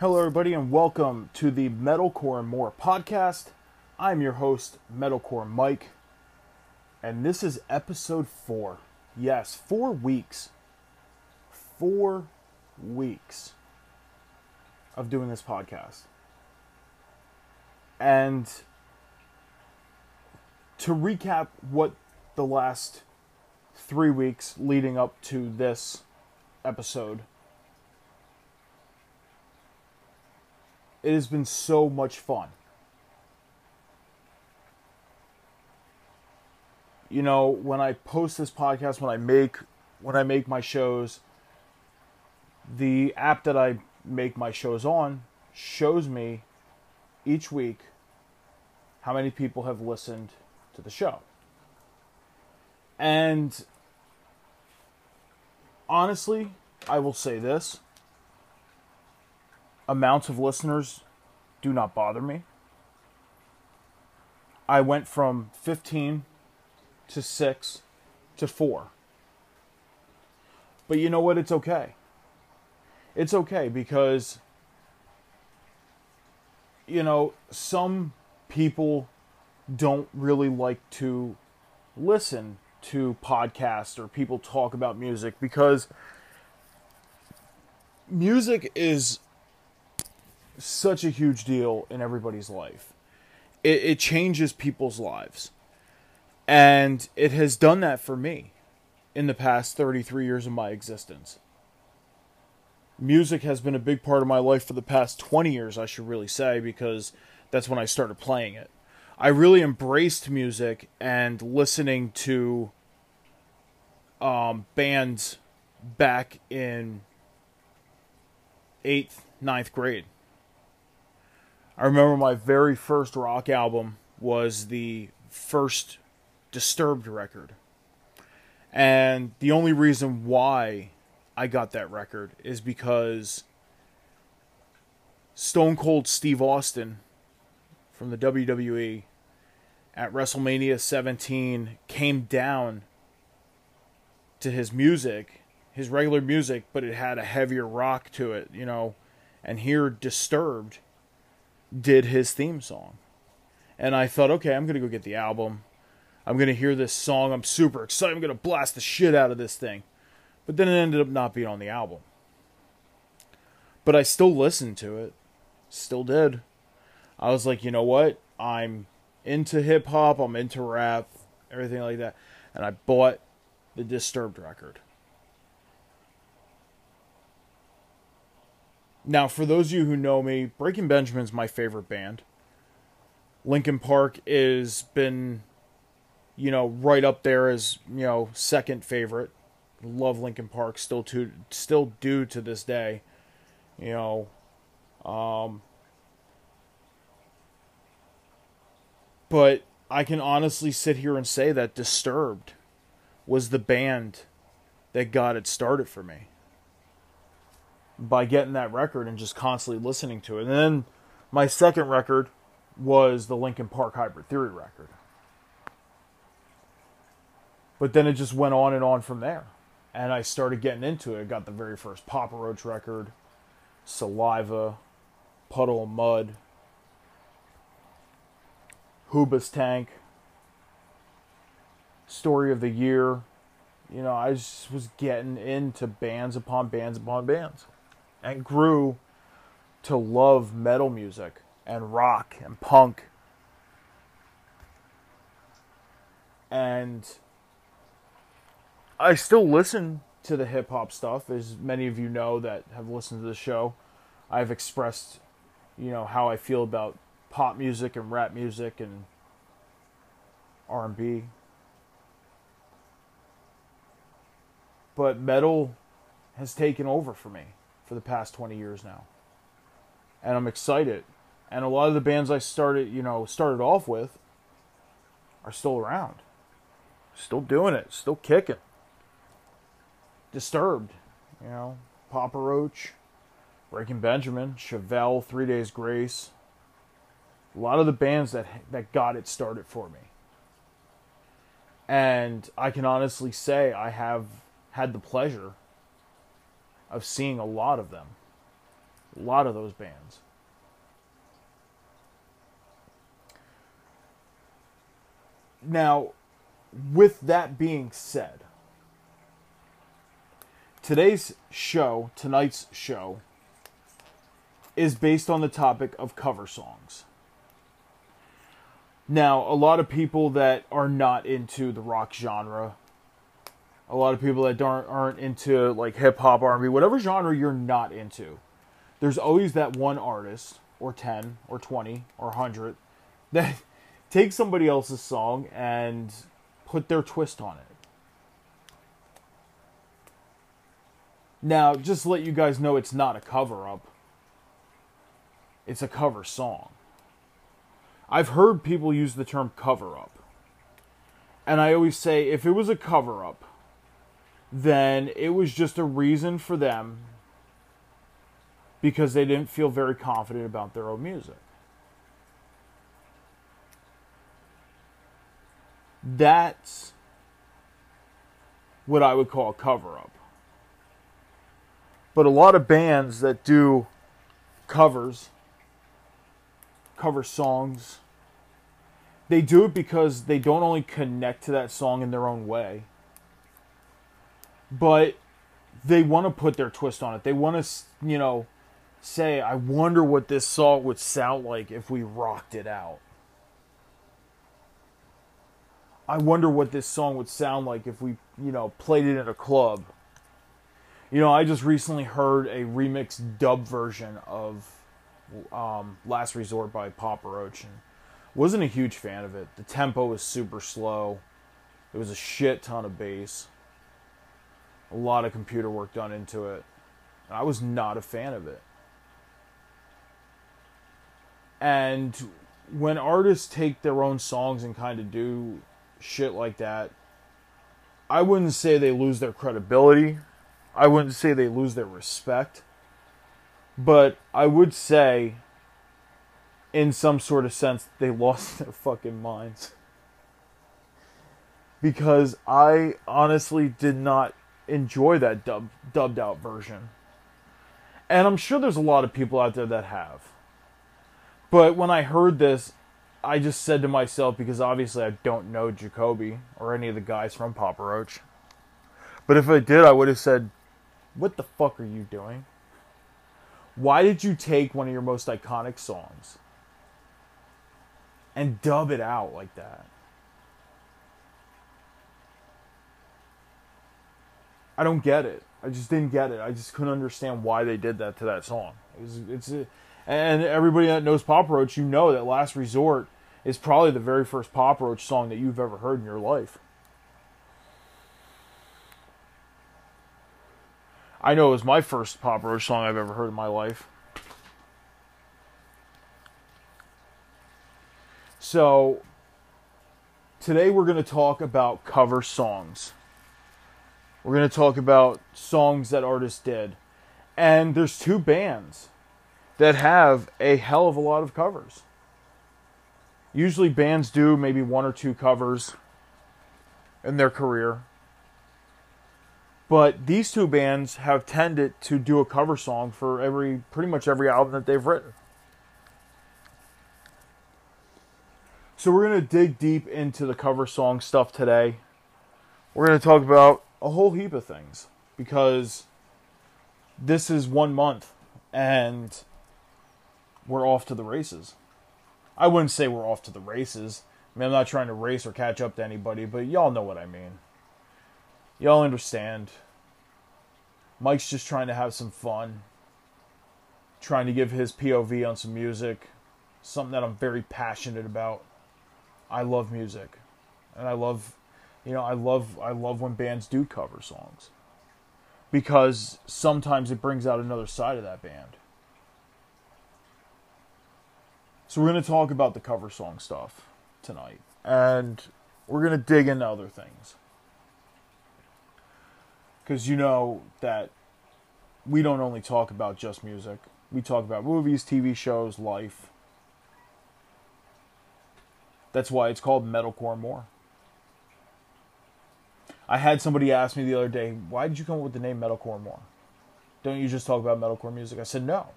Hello, everybody, and welcome to the Metalcore and More podcast. I'm your host, Metalcore Mike, and this is episode four. Yes, four weeks. Four weeks of doing this podcast. And to recap what the last three weeks leading up to this episode It has been so much fun. You know, when I post this podcast, when I make when I make my shows, the app that I make my shows on shows me each week how many people have listened to the show. And honestly, I will say this amounts of listeners do not bother me. I went from 15 to 6 to 4. But you know what? It's okay. It's okay because, you know, some people don't really like to listen to podcasts or people talk about music because music is such a huge deal in everybody's life. It, it changes people's lives. And it has done that for me in the past 33 years of my existence. Music has been a big part of my life for the past 20 years, I should really say, because that's when I started playing it. I really embraced music and listening to um, bands back in eighth, ninth grade. I remember my very first rock album was the first Disturbed record. And the only reason why I got that record is because Stone Cold Steve Austin from the WWE at WrestleMania 17 came down to his music, his regular music, but it had a heavier rock to it, you know. And here, Disturbed did his theme song. And I thought, okay, I'm going to go get the album. I'm going to hear this song. I'm super excited. I'm going to blast the shit out of this thing. But then it ended up not being on the album. But I still listened to it. Still did. I was like, you know what? I'm into hip hop. I'm into rap. Everything like that. And I bought the Disturbed record. Now, for those of you who know me, Breaking Benjamin's my favorite band. Linkin Park is been, you know, right up there as you know second favorite. Love Linkin Park still to still do to this day. You know, um, but I can honestly sit here and say that Disturbed was the band that got it started for me by getting that record and just constantly listening to it. And then my second record was the Linkin Park Hybrid Theory record. But then it just went on and on from there. And I started getting into it. I got the very first Papa Roach record, Saliva, Puddle of Mudd, Hoobastank, Story of the Year. You know, I just was getting into bands upon bands upon bands and grew to love metal music and rock and punk. And I still listen to the hip hop stuff, as many of you know that have listened to the show. I've expressed, you know, how I feel about pop music and rap music and R and B. But metal has taken over for me for the past 20 years now. And I'm excited. And a lot of the bands I started, you know, started off with are still around. Still doing it, still kicking. Disturbed, you know, Papa Roach, Breaking Benjamin, Chevelle, Three Days Grace. A lot of the bands that that got it started for me. And I can honestly say I have had the pleasure of seeing a lot of them A lot of those bands. Now, with that being said, today's show, tonight's show, is based on the topic of cover songs. Now, a lot of people that are not into the rock genre, a lot of people that aren't aren't into like hip hop, R&B, whatever genre you're not into, there's always that one artist or 10 or 20 or 100 that take somebody else's song and put their twist on it. Now, just to let you guys know it's not a cover up. It's a cover song. I've heard people use the term cover up. And I always say if it was a cover up, then it was just a reason for them because they didn't feel very confident about their own music. That's what I would call a cover up. But a lot of bands that do covers cover songs. They do it because they don't only connect to that song in their own way, but they want to put their twist on it. They want to, you know, say, I wonder what this song would sound like if we rocked it out. I wonder what this song would sound like if we, you know, played it at a club. You know, I just recently heard a remixed dub version of um, Last Resort by Papa Roach and wasn't a huge fan of it. The tempo was super slow. It was a shit ton of bass. A lot of computer work done into it. I was not a fan of it. And when artists take their own songs and kind of do shit like that, I wouldn't say they lose their credibility. I wouldn't say they lose their respect. But I would say, in some sort of sense, they lost their fucking minds. Because I honestly did not enjoy that dub, dubbed out version. And I'm sure there's a lot of people out there that have. But when I heard this, I just said to myself, because obviously I don't know Jacoby or any of the guys from Papa Roach. But if I did, I would have said, What the fuck are you doing? Why did you take one of your most iconic songs and dub it out like that? I don't get it. I just didn't get it. I just couldn't understand why they did that to that song. It's a, and everybody that knows Papa Roach, you know that Last Resort is probably the very first Papa Roach song that you've ever heard in your life. I know it was my first Papa Roach song I've ever heard in my life. So, today we're going to talk about cover songs. We're going to talk about songs that artists did. And there's two bands that have a hell of a lot of covers. Usually bands do maybe one or two covers in their career. But these two bands have tended to do a cover song for every pretty much every album that they've written. So we're going to dig deep into the cover song stuff today. We're going to talk about a whole heap of things because this is one month and we're off to the races. I wouldn't say we're off to the races. I mean, I'm not trying to race or catch up to anybody, but y'all know what I mean. Y'all understand. Mike's just trying to have some fun, trying to give his POV on some music, something that I'm very passionate about. I love music, and I love, you know, I love I love when bands do cover songs because sometimes it brings out another side of that band. So we're going to talk about the cover song stuff tonight, and we're going to dig into other things because you know that we don't only talk about just music. We talk about movies, TV shows, life. That's why it's called Metalcore More. I had somebody ask me the other day, why did you come up with the name Metalcore More? Don't you just talk about metalcore music? I said, no.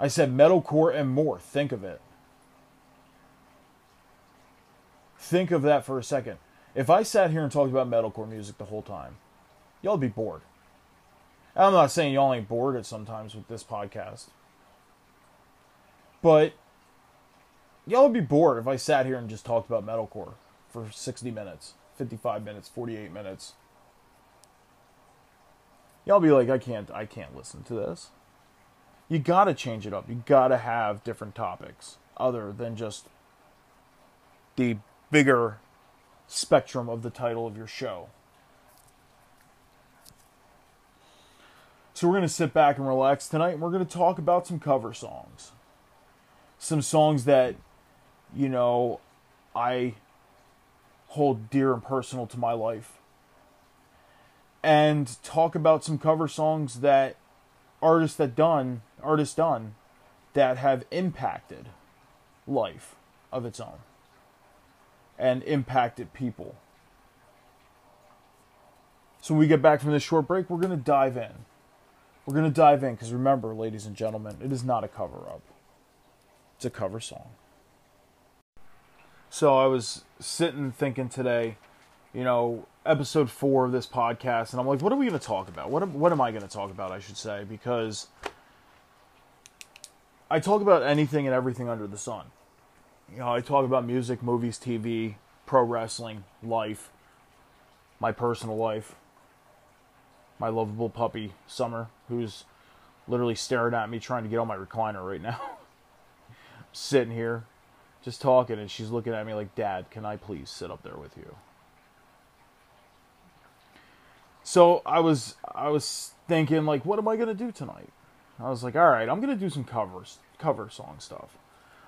I said metalcore and more. Think of it. Think of that for a second. If I sat here and talked about metalcore music the whole time, y'all would be bored. I'm not saying y'all ain't bored at sometimes with this podcast. But y'all would be bored if I sat here and just talked about metalcore for 60 minutes, 55 minutes, 48 minutes. Y'all be like, I can't I can't listen to this. You gotta change it up. You gotta have different topics other than just the bigger spectrum of the title of your show. So we're going to sit back and relax tonight and we're going to talk about some cover songs. Some songs that, you know, I hold dear and personal to my life. And talk about some cover songs that artists that done, artists done that have impacted life of its own and impacted people. So when we get back from this short break, we're going to dive in. We're going to dive in because remember, ladies and gentlemen, it is not a cover up, it's a cover song. So I was sitting thinking today, you know, episode four of this podcast, and I'm like, what are we going to talk about? What, what am I going to talk about, I should say? Because I talk about anything and everything under the sun. You know, I talk about music, movies, TV, pro wrestling, life, my personal life, my lovable puppy, Summer, who's literally staring at me trying to get on my recliner right now. Sitting here, just talking, and she's looking at me like, Dad, can I please sit up there with you? So I was I was thinking like, what am I gonna do tonight? I was like, all right, I'm gonna do some covers, cover song stuff.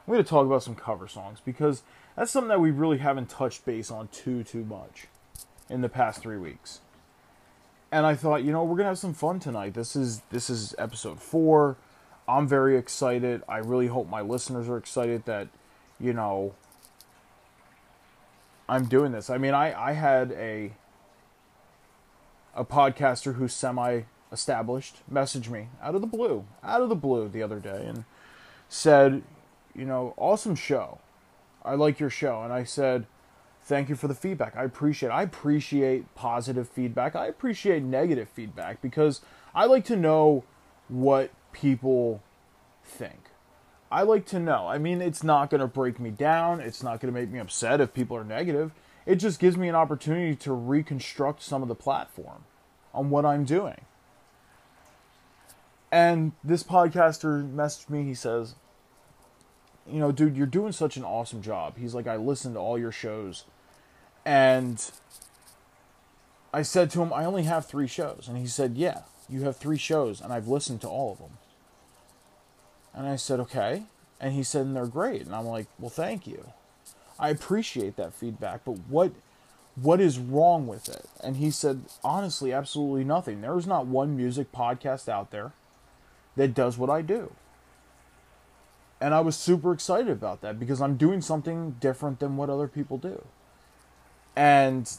I'm gonna talk about some cover songs because that's something that we really haven't touched base on too too much in the past three weeks and I thought, you know, we're gonna have some fun tonight. This is this is episode four. I'm very excited. I really hope my listeners are excited that, you know, I'm doing this. I mean, I I had a a podcaster who's semi established message me out of the blue, out of the blue the other day and said, you know, awesome show. I like your show. And I said, thank you for the feedback. I appreciate it. I appreciate positive feedback. I appreciate negative feedback because I like to know what people think. I like to know. I mean, it's not going to break me down. It's not going to make me upset if people are negative. It just gives me an opportunity to reconstruct some of the platform on what I'm doing. And this podcaster messaged me. He says, you know, dude, you're doing such an awesome job. He's like, I listened to all your shows. And I said to him, I only have three shows. And he said, Yeah, you have three shows, and I've listened to all of them. And I said, Okay. And he said, and they're great. And I'm like, Well, thank you. I appreciate that feedback, but what what is wrong with it? And he said, honestly, absolutely nothing. There is not one music podcast out there that does what I do. And I was super excited about that because I'm doing something different than what other people do. And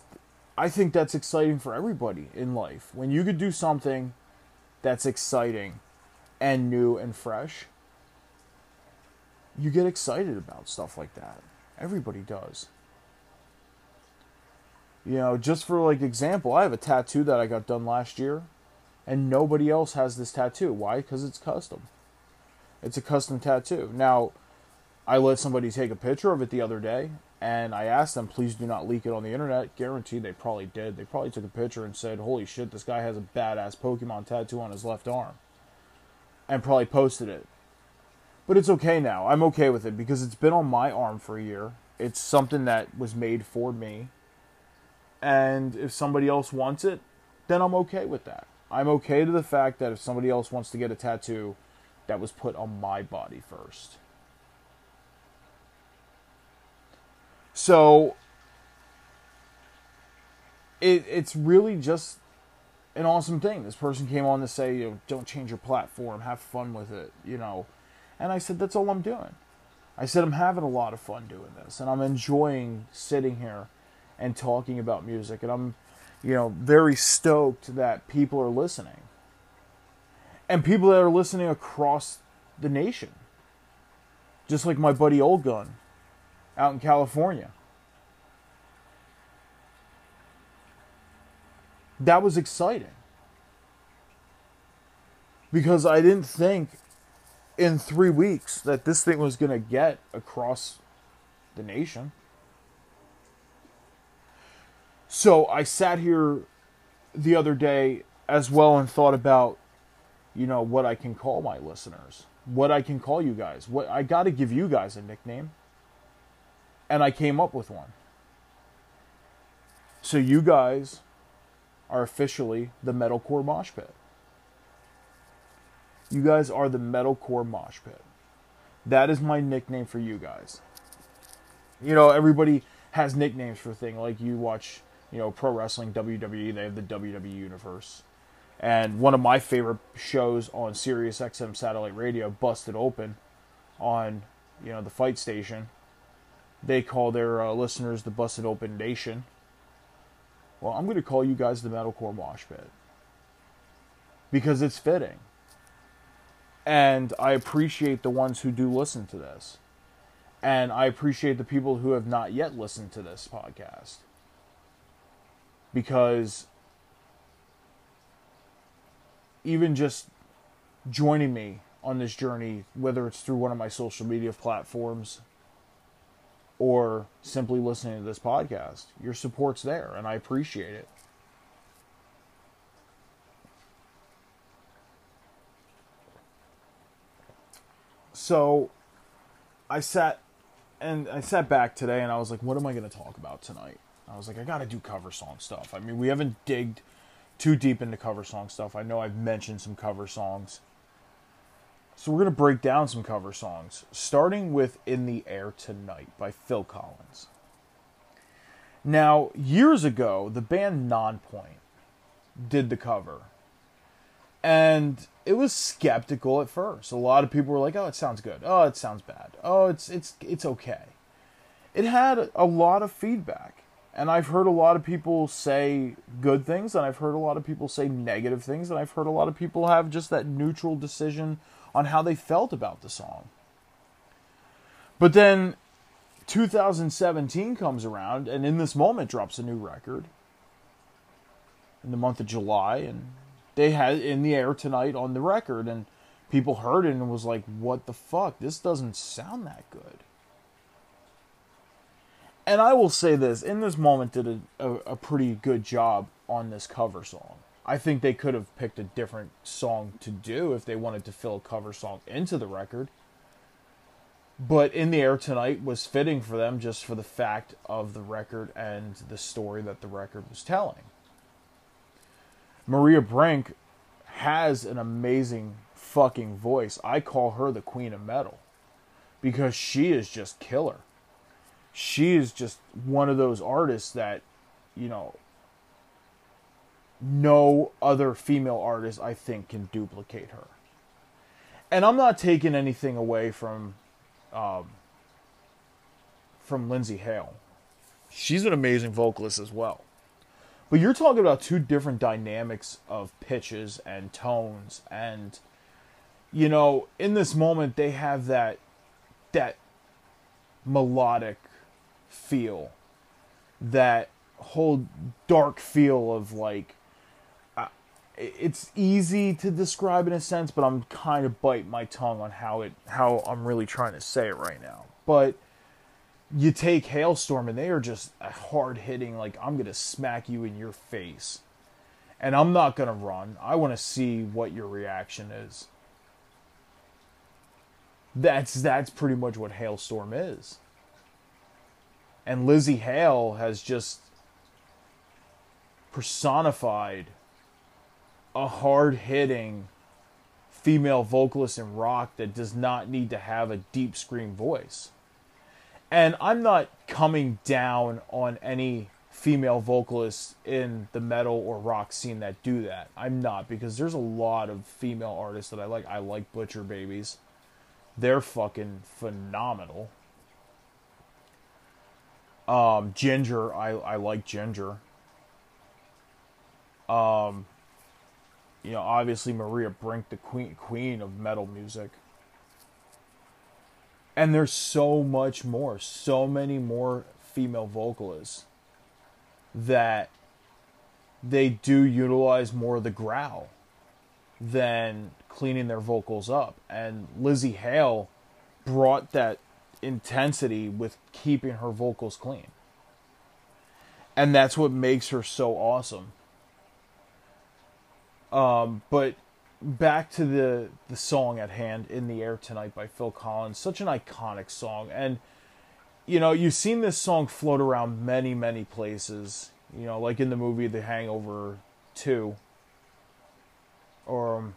I think that's exciting for everybody in life. When you could do something that's exciting and new and fresh, you get excited about stuff like that. Everybody does. You know, just for like example, I have a tattoo that I got done last year and nobody else has this tattoo. Why? Because it's custom. It's a custom tattoo. Now, I let somebody take a picture of it the other day, and I asked them, please do not leak it on the internet. Guaranteed they probably did. They probably took a picture and said, holy shit, this guy has a badass Pokemon tattoo on his left arm. And probably posted it. But it's okay now. I'm okay with it because it's been on my arm for a year. It's something that was made for me. And if somebody else wants it, then I'm okay with that. I'm okay to the fact that if somebody else wants to get a tattoo, that was put on my body first. So it it's really just an awesome thing. This person came on to say, you know, don't change your platform, have fun with it, you know. And I said, that's all I'm doing. I said, I'm having a lot of fun doing this, and I'm enjoying sitting here and talking about music, and I'm, you know, very stoked that people are listening and people that are listening across the nation. Just like my buddy Old Gun out in California. That was exciting. Because I didn't think in three weeks that this thing was going to get across the nation. So I sat here the other day as well and thought about, you know, what I can call my listeners, what I can call you guys. What I got to give you guys a nickname, and I came up with one. So you guys are officially the Metalcore Mosh Pit. You guys are the Metalcore Mosh Pit. That is my nickname for you guys. You know, everybody has nicknames for things. Like you watch, you know, pro wrestling, WWE, they have the WWE Universe. And one of my favorite shows on Sirius XM satellite radio, Busted Open, on, you know, the fight station, they call their uh, listeners the Busted Open Nation. Well, I'm going to call you guys the Metalcore Mosh Pit. Because it's fitting. And I appreciate the ones who do listen to this. And I appreciate the people who have not yet listened to this podcast. Because even just joining me on this journey, whether it's through one of my social media platforms or simply listening to this podcast, your support's there, and I appreciate it. So I sat and I sat back today and I was like, what am I going to talk about tonight? I was like, I got to do cover song stuff. I mean, we haven't digged too deep into cover song stuff. I know I've mentioned some cover songs. So we're going to break down some cover songs, starting with In the Air Tonight by Phil Collins. Now, years ago, the band Nonpoint did the cover. And it was skeptical at first. A lot of people were like, "Oh, it sounds good. Oh, it sounds bad. Oh, it's it's it's okay." It had a lot of feedback. And I've heard a lot of people say good things, and I've heard a lot of people say negative things, and I've heard a lot of people have just that neutral decision on how they felt about the song. But then 2017 comes around, and in this moment drops a new record in the month of July, and they had in the air tonight on the record, and people heard it and was like, "What the fuck? This doesn't sound that good." and I will say this: in this moment, did a, a, a, pretty good job on this cover song. I think they could have picked a different song to do if they wanted to fill a cover song into the record. But in the air tonight was fitting for them just for the fact of the record and the story that the record was telling. Maria Brink has an amazing fucking voice. I call her the queen of metal because she is just killer she is just one of those artists that, you know, no other female artist I think can duplicate her. And I'm not taking anything away from um, from Lindsay Hale. She's an amazing vocalist as well. But you're talking about two different dynamics of pitches and tones and you know, in this moment they have that that melodic feel, that whole dark feel of like uh, it's easy to describe in a sense, but I'm kind of bite my tongue on how it how I'm really trying to say it right now. But you take Halestorm and they are just hard hitting like I'm going to smack you in your face. And I'm not going to run. I want to see what your reaction is. That's that's pretty much what Halestorm is. And Lzzy Hale has just personified a hard hitting female vocalist in rock that does not need to have a deep scream voice. And I'm not coming down on any female vocalists in the metal or rock scene that do that. I'm not because there's a lot of female artists that I like. I like Butcher Babies. They're fucking phenomenal. Um, Ginger, I, I like Ginger. Um, you know, obviously Maria Brink, the queen queen of metal music. And there's so much more, so many more female vocalists that they do utilize more of the growl than cleaning their vocals up. And Lzzy Hale brought that intensity with keeping her vocals clean. And that's what makes her so awesome. Um, but back to the the song at hand, "In the Air Tonight" by Phil Collins, such an iconic song, and you know you've seen this song float around many many places. You know, like in the movie The Hangover Two, or um,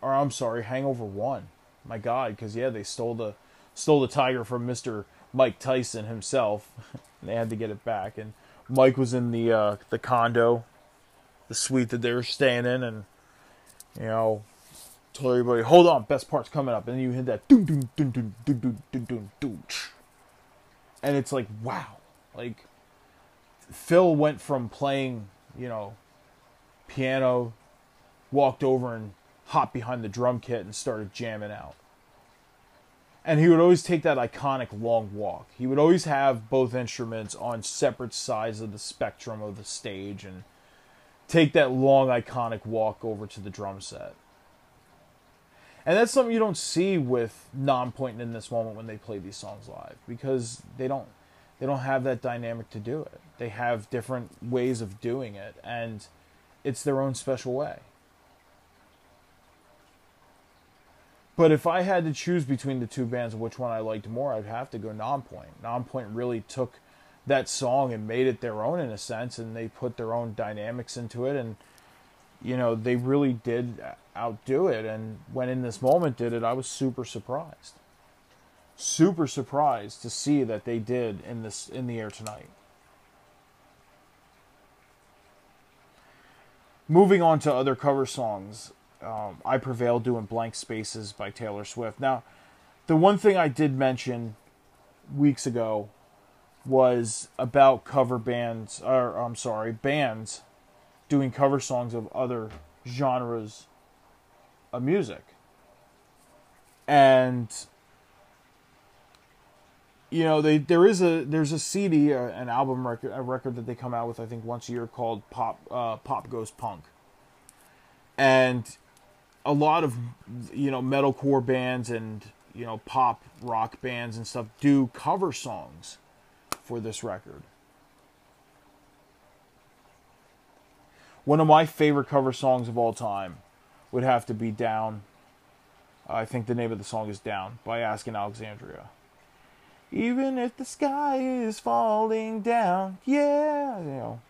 or I'm sorry, Hangover One. My God, because yeah, they stole the stole the tiger from Mister Mike Tyson himself. they had to get it back, and Mike was in the uh, the condo, the suite that they were staying in, and you know, told everybody, "Hold on, best part's coming up," and then you hit that doom doom doom doom doom doom doom doom doom, and it's like wow, like Phil went from playing, you know, piano, walked over and hopped behind the drum kit and started jamming out. And he would always take that iconic long walk. He would always have both instruments on separate sides of the spectrum of the stage and take that long iconic walk over to the drum set. And that's something you don't see with Nonpoint in this moment when they play these songs live because they don't they don't have that dynamic to do it. They have different ways of doing it and it's their own special way. But if I had to choose between the two bands which one I liked more, I'd have to go Nonpoint. Nonpoint really took that song and made it their own in a sense and they put their own dynamics into it and you know they really did outdo it. And when in this moment did it i was super surprised. Super surprised to see that they did in this in the air tonight. Moving on to other cover songs um, i prevail doing blank spaces by taylor swift. Now the one thing i did mention weeks ago was about cover bands, or I'm sorry, bands doing cover songs of other genres of music. And you know, they there is a there's a CD, an album record, a record that they come out with I think once a year called Pop uh, Pop Goes Punk. And a lot of you know metalcore bands and you know pop rock bands and stuff do cover songs for this record. One of my favorite cover songs of all time would have to be Down. I think the name of the song is Down by Asking Alexandria. Even if the sky is falling down, yeah, you know.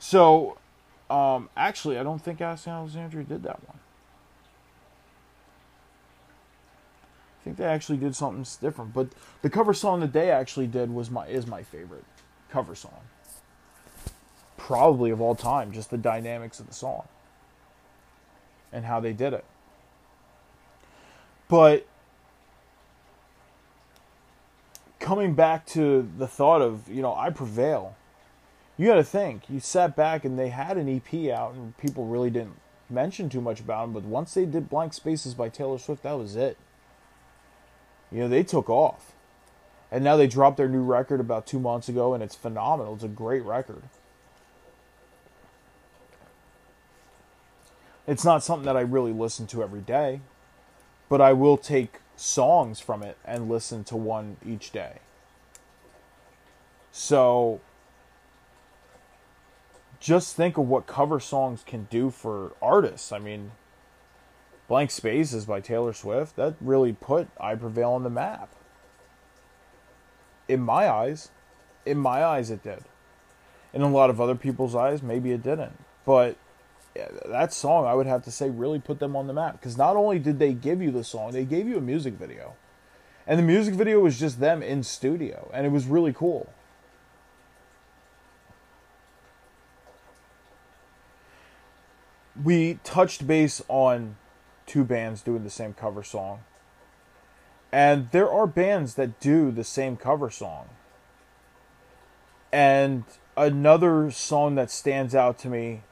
So, um, actually, I don't think Asking Alexandria did that one. I think they actually did something different. But the cover song that they actually did was my is my favorite cover song. Probably of all time, just the dynamics of the song and how they did it. But coming back to the thought of, you know, I prevail. You got to think. You sat back and they had an EP out and people really didn't mention too much about them, but once they did Blank Spaces by Taylor Swift, that was it you know, they took off. And now they dropped their new record about two months ago, and it's phenomenal. It's a great record. It's not something that I really listen to every day, but I will take songs from it and listen to one each day. So just think of what cover songs can do for artists. I mean, Blank Spaces by Taylor Swift, that really put I Prevail on the map. In my eyes, in my eyes, it did. In a lot of other people's eyes, maybe it didn't. But that song, I would have to say, really put them on the map. Because not only did they give you the song, they gave you a music video. And the music video was just them in studio. And it was really cool. We touched base on two bands doing the same cover song. And there are bands that do the same cover song. And another song that stands out to me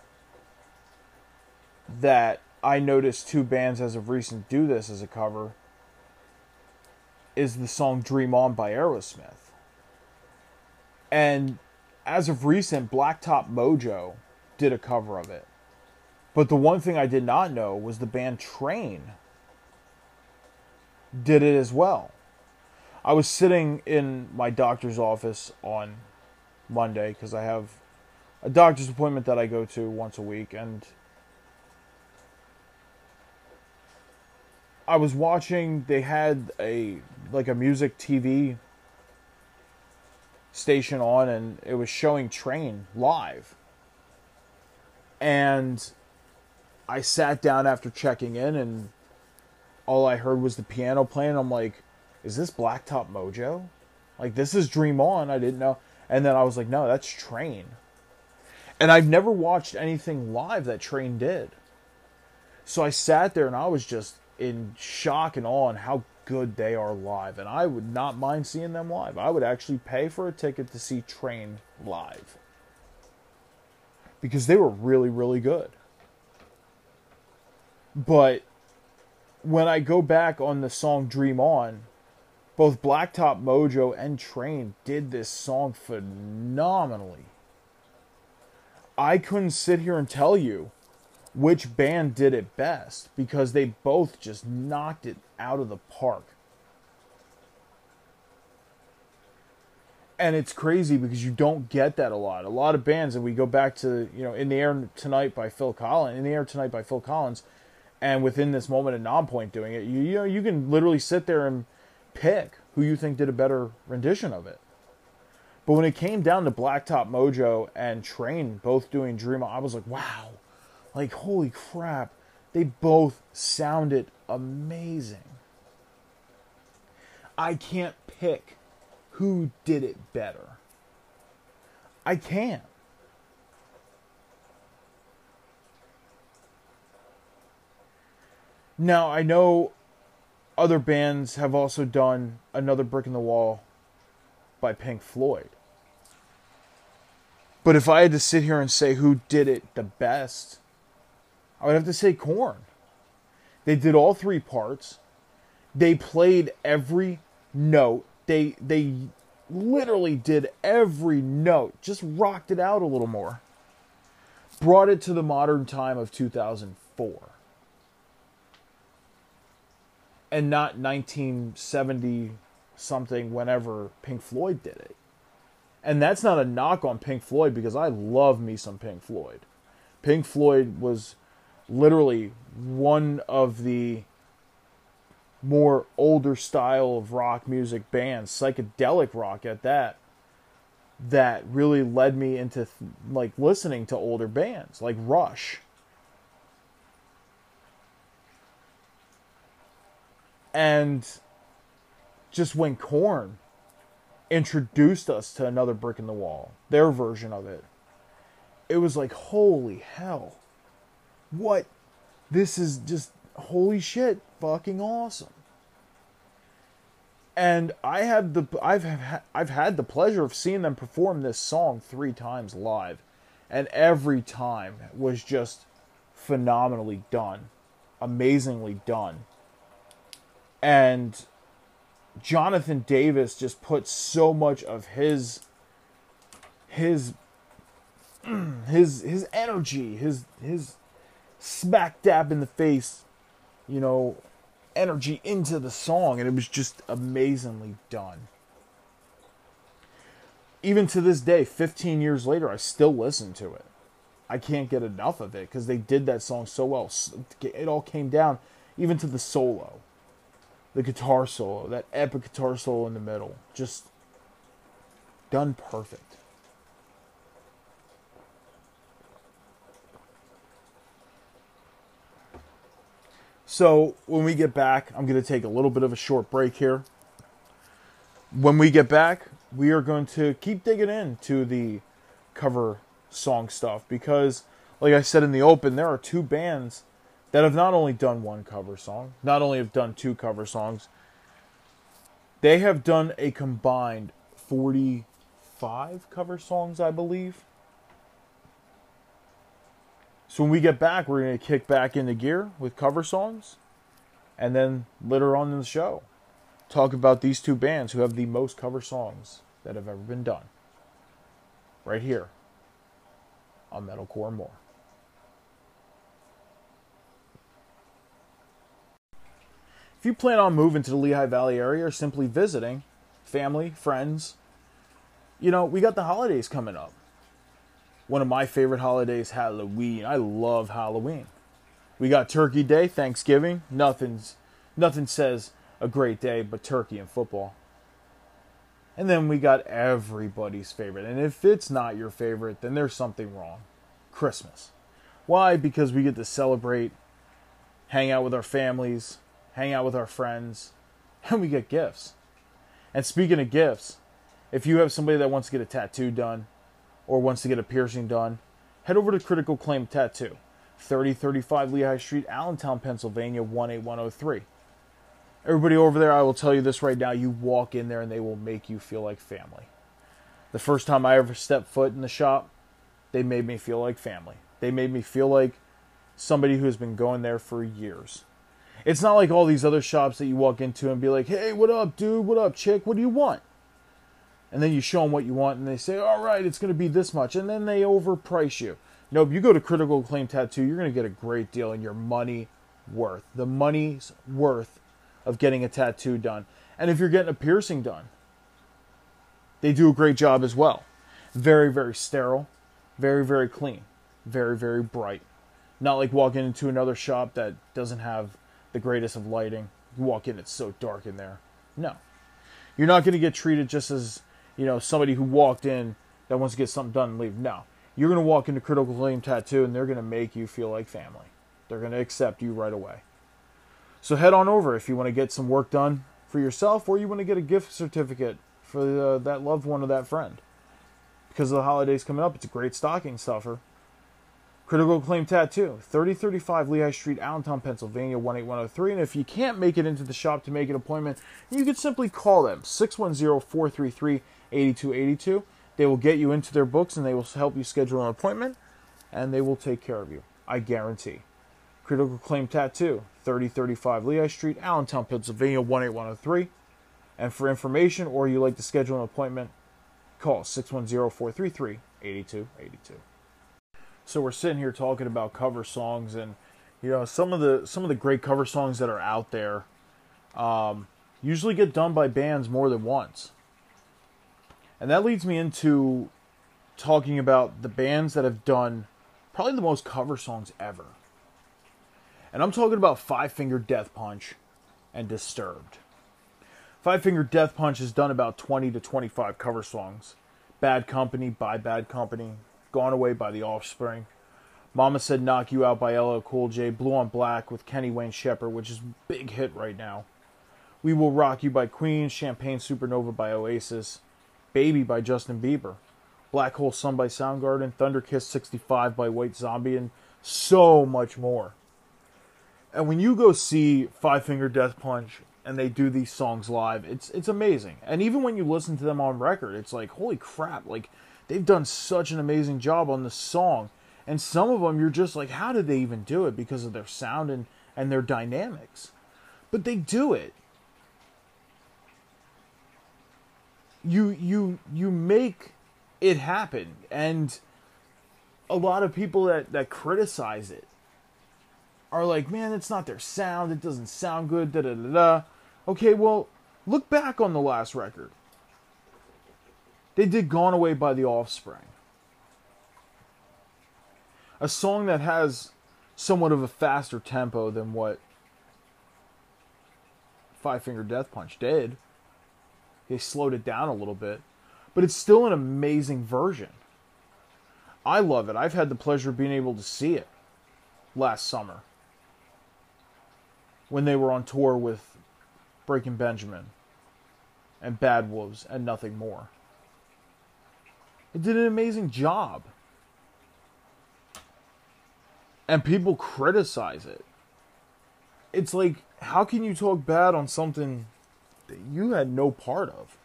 that I noticed two bands as of recent do this as a cover is the song Dream On by Aerosmith. And as of recent, Blacktop Mojo did a cover of it. But the one thing I did not know was the band Train did it as well. I was sitting in my doctor's office on Monday because I have a doctor's appointment that I go to once a week and I was watching they had a like a music TV station on and it was showing Train live. And I sat down after checking in and all I heard was the piano playing. I'm like, is this Blacktop Mojo? Like this is Dream On. I didn't know. And then I was like, no, that's Train. And I've never watched anything live that Train did. So I sat there and I was just in shock and awe on how good they are live. And I would not mind seeing them live. I would actually pay for a ticket to see Train live. Because they were really, really good. But when I go back on the song Dream On, both Blacktop Mojo and Train did this song phenomenally. I couldn't sit here and tell you which band did it best because they both just knocked it out of the park. And it's crazy because you don't get that a lot. A lot of bands, and we go back to, you know, In the Air Tonight by Phil Collins, In the Air Tonight by Phil Collins, and within this moment of Nonpoint doing it, you, you know, you can literally sit there and pick who you think did a better rendition of it. But when it came down to Blacktop Mojo and Train both doing Dream, I was like, wow, like, holy crap. They both sounded amazing. I can't pick who did it better. I can't. Now, I know other bands have also done Another Brick in the Wall by Pink Floyd. But if I had to sit here and say who did it the best, I would have to say Korn. They did all three parts. They played every note. They they literally did every note. Just rocked it out a little more. Brought it to the modern time of 2004. And not 1970 something whenever Pink Floyd did it. And that's not a knock on Pink Floyd because I love me some Pink Floyd. Pink Floyd was literally one of the more older style of rock music bands, psychedelic rock at that, that really led me into like listening to older bands like Rush. And just when Korn introduced us to another brick in the wall, their version of it, it was like, holy hell what? This is just holy shit, fucking awesome. And I had the I've I've had the pleasure of seeing them perform this song 3 times live and every time was just phenomenally done. Amazingly done. And Jonathan Davis just put so much of his his his his energy, his his smack dab in the face, you know, energy into the song, and it was just amazingly done. Even to this day, 15 years later, I still listen to it. I can't get enough of it because they did that song so well. It all came down, even to the solo, the guitar solo, that epic guitar solo in the middle. Just done perfect. So when we get back, I'm going to take a little bit of a short break here. When we get back, we are going to keep digging into the cover song stuff because, like I said in the open, there are two bands that have not only done one cover song, not only have done two cover songs, they have done a combined 45 cover songs, I believe. So when we get back, we're going to kick back into gear with cover songs. And then later on in the show, talk about these two bands who have the most cover songs that have ever been done. Right here on Metalcore More. If you plan on moving to the Lehigh Valley area or simply visiting, family, friends, you know, we got the holidays coming up. One of my favorite holidays, Halloween. I love Halloween. We got Turkey Day, Thanksgiving. Nothing's nothing says a great day but turkey and football. And then we got everybody's favorite. And if it's not your favorite, then there's something wrong. Christmas. Why? Because we get to celebrate, hang out with our families, hang out with our friends, and we get gifts. And speaking of gifts, if you have somebody that wants to get a tattoo done or wants to get a piercing done, head over to Critical Acclaim Tattoo, 3035 Lehigh Street, Allentown, Pennsylvania 18103. Everybody over there, I will tell you this right now you walk in there and they will make you feel like family. The first time I ever stepped foot in the shop, they made me feel like family. They made me feel like somebody who has been going there for years. It's not like all these other shops that you walk into and be like, hey, what up, dude? What up, chick? What do you want? And then you show them what you want and they say, all right, it's going to be this much. And then they overprice you. Nope, you go to Critical Acclaim Tattoo, you're going to get a great deal and your money worth. The money's worth of getting a tattoo done. And if you're getting a piercing done, they do a great job as well. Very, very sterile, very, very clean, very, very bright. Not like walking into another shop that doesn't have the greatest of lighting. You walk in, it's so dark in there. No. You're not going to get treated just as, you know, somebody who walked in that wants to get something done and leave. No. You're going to walk into Critical Acclaim Tattoo and they're going to make you feel like family. They're going to accept you right away. So head on over if you want to get some work done for yourself or you want to get a gift certificate for the, that loved one or that friend. Because of the holidays coming up, it's a great stocking stuffer. Critical Acclaim Tattoo, 3035 Lehigh Street, Allentown, Pennsylvania, 18103. And if you can't make it into the shop to make an appointment, you can simply call them, 610 433 8282. They will get you into their books and they will help you schedule an appointment and they will take care of you. I guarantee. Critical Acclaim Tattoo, 3035 Lehigh Street, Allentown, Pennsylvania 18103. And for information or you like to schedule an appointment, call 610-433-8282. So we're sitting here talking about cover songs and you know some of the some of the great cover songs that are out there um, usually get done by bands more than once. And that leads me into talking about the bands that have done probably the most cover songs ever. And I'm talking about Five Finger Death Punch and Disturbed. Five Finger Death Punch has done about 20 to 25 cover songs. Bad Company by Bad Company, Gone Away by The Offspring, Mama Said Knock You Out by LL Cool J, Blue on Black with Kenny Wayne Shepherd, which is big hit right now. We Will Rock You by Queen, Champagne Supernova by Oasis, Baby by Justin Bieber, Black Hole Sun by Soundgarden, Thunder Kiss 65 by White Zombie, and so much more. And when you go see Five Finger Death Punch and they do these songs live, it's it's amazing. And even when you listen to them on record, it's like holy crap! Like they've done such an amazing job on the song. And some of them you're just like, how did they even do it? Because of their sound and and their dynamics. But they do it. You you you make it happen, and a lot of people that that criticize it are like, man, it's not their sound. It doesn't sound good. Da da da da. Okay, well, look back on the last record. They did Gone Away by the Offspring. A song that has somewhat of a faster tempo than what Five Finger Death Punch did. They slowed it down a little bit, but it's still an amazing version. I love it. I've had the pleasure of being able to see it last summer when they were on tour with Breaking Benjamin and Bad Wolves and nothing more. It did an amazing job. And people criticize it. It's like, how can you talk bad on something that you had no part of?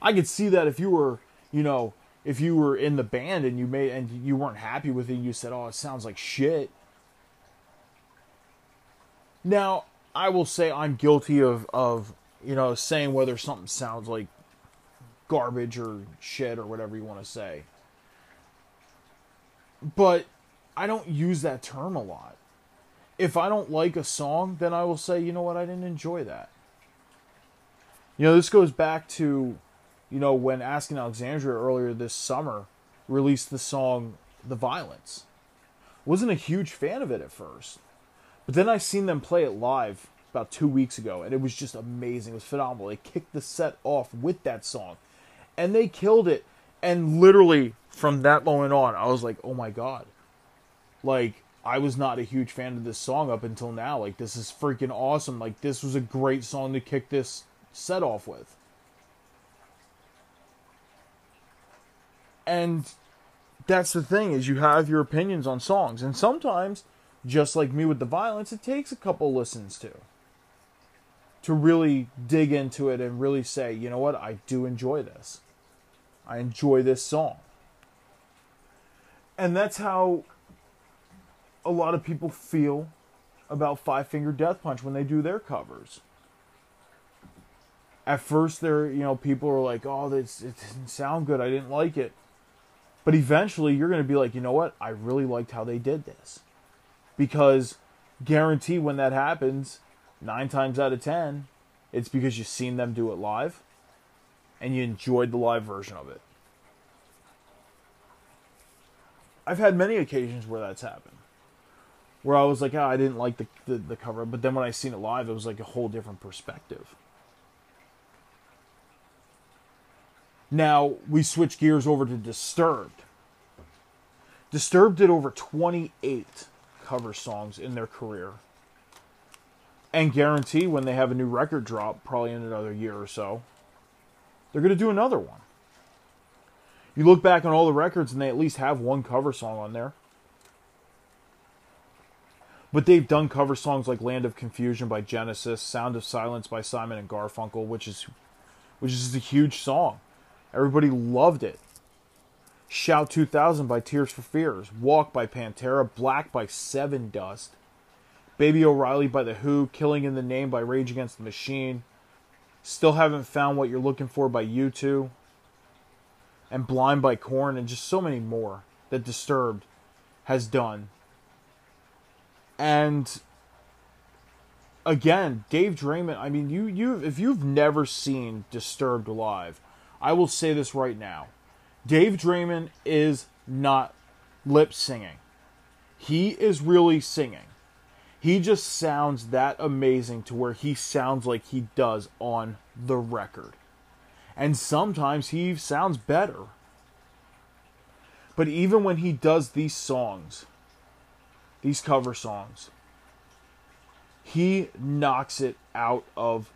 I could see that if you were, you know, if you were in the band and you made and you weren't happy with it, you said, "Oh, it sounds like shit." Now, I will say I'm guilty of of you know saying whether something sounds like garbage or shit or whatever you want to say. But I don't use that term a lot. If I don't like a song, then I will say, you know what, I didn't enjoy that. You know, this goes back to, you know, when Asking Alexandria earlier this summer released the song The Violence. Wasn't a huge fan of it at first. But then I seen them play it live about two weeks ago, and it was just amazing. It was phenomenal. They kicked the set off with that song, and they killed it. And literally from that moment on, I was like, oh my god. Like, I was not a huge fan of this song up until now. Like, this is freaking awesome. Like, this was a great song to kick this set off with. And that's the thing is you have your opinions on songs and sometimes just like me with the violence it takes a couple listens to to really dig into it and really say you know what i do enjoy this i enjoy this song. And that's how a lot of people feel about five finger death punch when they do their covers. At first there you know people are like oh this it didn't sound good. I didn't like it. But eventually you're going to be like you know what? I really liked how they did this. Because guarantee when that happens nine times out of ten it's because you've seen them do it live and you enjoyed the live version of it i've had many occasions where that's happened where i was like oh, i didn't like the, the, the cover but then when i seen it live it was like a whole different perspective Now we switch gears over to Disturbed. Disturbed did over 28 cover songs in their career. And guarantee when they have a new record drop, probably in another year or so, they're going to do another one. You look back on all the records and they at least have one cover song on there. But they've done cover songs like Land of Confusion by Genesis, Sound of Silence by Simon and Garfunkel, which is which is a huge song. Everybody loved it. Shout 2000 by Tears for Fears, Walk by Pantera, Black by Seven Dust, Baba O'Riley by The Who, Killing in the Name by Rage Against the Machine, Still Haven't Found What You're Looking For by U2, and Blind by Korn and just so many more that Disturbed has done. And again, Dave Draiman, I mean, you you if you've never seen Disturbed live, I will say this right now. Dave Draiman is not lip singing. He is really singing. He just sounds that amazing to where he sounds like he does on the record. And sometimes he sounds better. But even when he does these songs, these cover songs, he knocks it out of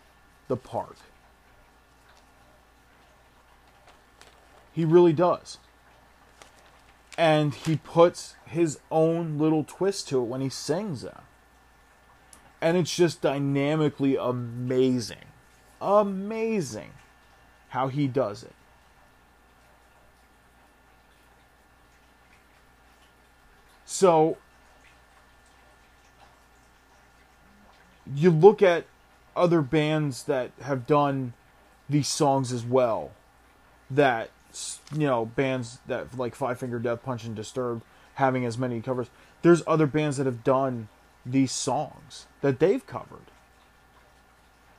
the park. He really does. And he puts his own little twist to it when he sings them. And it's just dynamically amazing. Amazing how he does it. So you look at other bands that have done these songs as well that you know bands that like Five Finger Death Punch and Disturbed having as many covers. There's other bands that have done these songs that they've covered.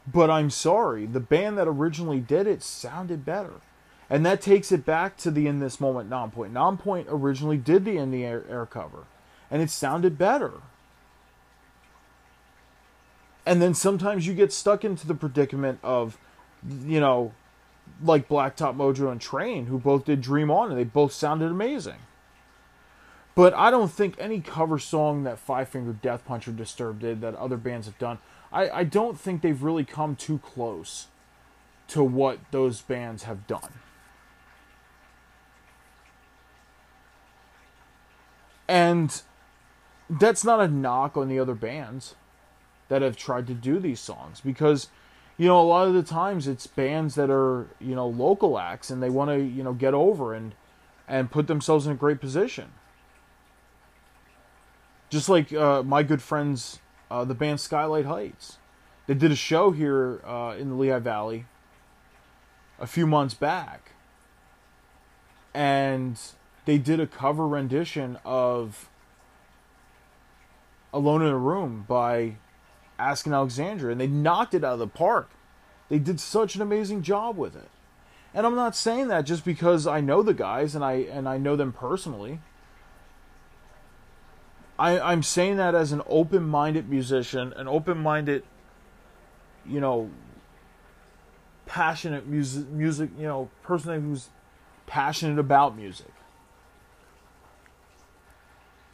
But I'm sorry, the band that originally did it sounded better. And that takes it back to the In This Moment Nonpoint. Nonpoint originally did the In the Air, air cover, and it sounded better. And then sometimes you get stuck into the predicament of, you know, like Blacktop Mojo and Train, who both did Dream On, and they both sounded amazing. But I don't think any cover song that Five Finger Death Punch or Disturbed did that other bands have done, I, I don't think they've really come too close to what those bands have done. And that's not a knock on the other bands that have tried to do these songs because you know, a lot of the times it's bands that are, you know, local acts and they want to, you know, get over and and put themselves in a great position. Just like uh, my good friends, uh, the band Skylight Heights. They did a show here uh, in the Lehigh Valley a few months back. And they did a cover rendition of Alone in a Room by Asking Alexandria, and they knocked it out of the park. They did such an amazing job with it. And I'm not saying that just because I know the guys and I and I know them personally. I, I'm saying that as an open-minded musician, an open-minded, you know, passionate music, music, you know, person who's passionate about music.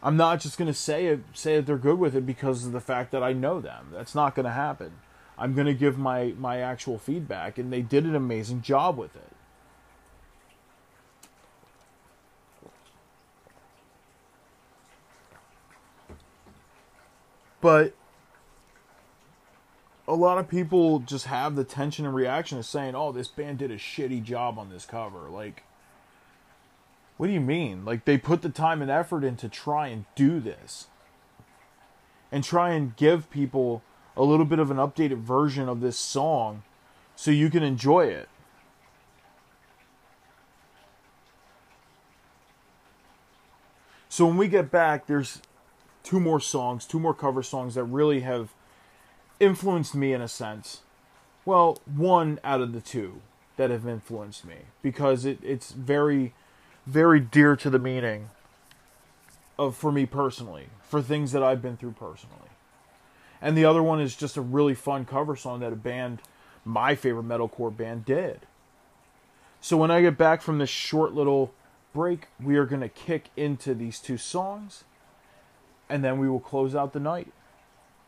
I'm not just going to say it, say that they're good with it because of the fact that I know them. That's not going to happen. I'm going to give my my actual feedback, and they did an amazing job with it. But a lot of people just have the tension and reaction of saying, "Oh, this band did a shitty job on this cover." Like, what do you mean? Like they put the time and effort in to try and do this, and try and give people a little bit of an updated version of this song, so you can enjoy it. So when we get back, there's two more songs, two more cover songs that really have influenced me in a sense. Well, one out of the two that have influenced me because it, it's very, very dear to the meaning of for me personally, for things that I've been through personally. And the other one is just a really fun cover song that a band, my favorite metalcore band, did. So when I get back from this short little break, we are going to kick into these two songs and then we will close out the night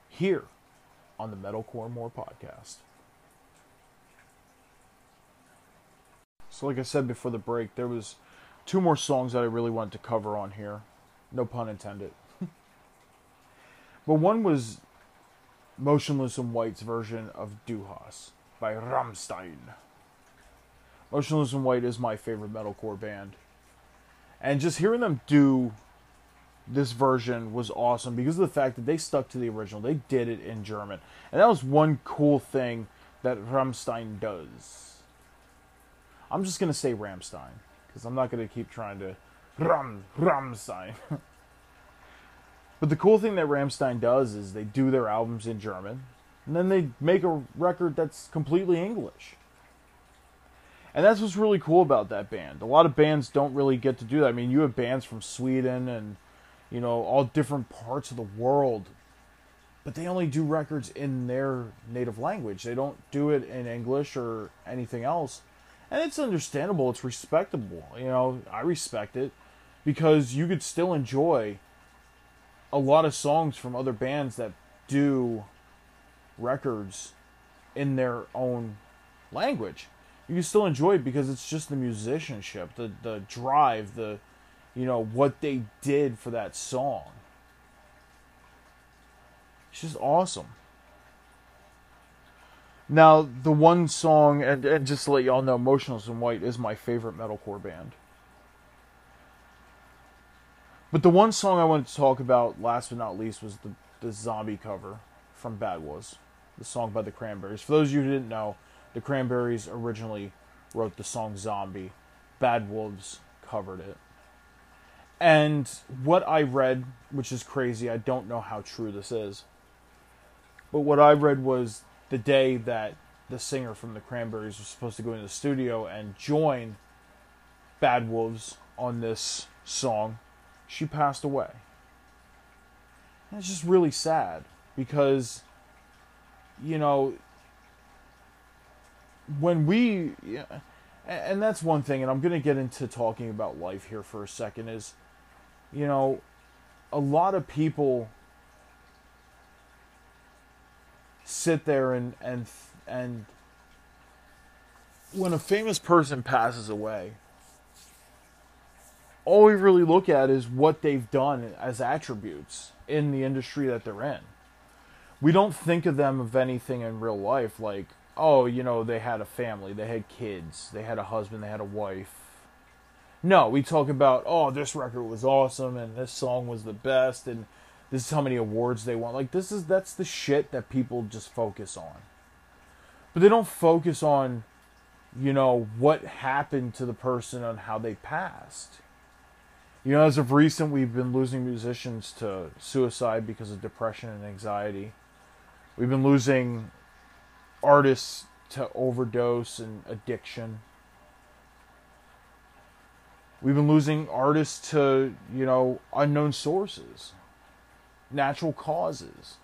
here on the Metalcore More podcast. So, like I said before the break, there was two more songs that I really wanted to cover on here. No pun intended. but one was Motionless in White's version of Du Hast by Rammstein. Motionless in White is my favorite metalcore band. And just hearing them do this version was awesome because of the fact that they stuck to the original. They did it in German. And that was one cool thing that Rammstein does. I'm just going to say Rammstein because I'm not going to keep trying to Ram Rammstein. but the cool thing that Rammstein does is they do their albums in German and then they make a record that's completely English. And that's what's really cool about that band. A lot of bands don't really get to do that. I mean, you have bands from Sweden and you know, all different parts of the world. But they only do records in their native language. They don't do it in English or anything else. And it's understandable, it's respectable. You know, I respect it because you could still enjoy a lot of songs from other bands that do records in their own language. You can still enjoy it because it's just the musicianship, the the drive, the you know, what they did for that song. It's just awesome. Now, the one song, and, and just to let y'all know, Motionless in White is my favorite metalcore band. But the one song I wanted to talk about, last but not least, was the, the zombie cover from Bad Wolves, the song by the Cranberries. For those of you who didn't know, the Cranberries originally wrote the song Zombie. Bad Wolves covered it. And what I read, which is crazy, I don't know how true this is, but what I read was the day that the singer from the Cranberries was supposed to go into the studio and join Bad Wolves on this song, she passed away. And it's just really sad because, you know, when we, and that's one thing, and I'm going to get into talking about life here for a second, is you know, a lot of people sit there and and and when a famous person passes away, all we really look at is what they've done as attributes in the industry that they're in. We don't think of them of anything in real life like, oh, you know, they had a family, they had kids, they had a husband, they had a wife, No, we talk about, oh, this record was awesome and this song was the best and this is how many awards they won. Like this is that's the shit that people just focus on. But they don't focus on you know what happened to the person and how they passed. You know, as of recent, we've been losing musicians to suicide because of depression and anxiety. We've been losing artists to overdose and addiction. We've been losing artists to, you know, unknown sources, natural causes,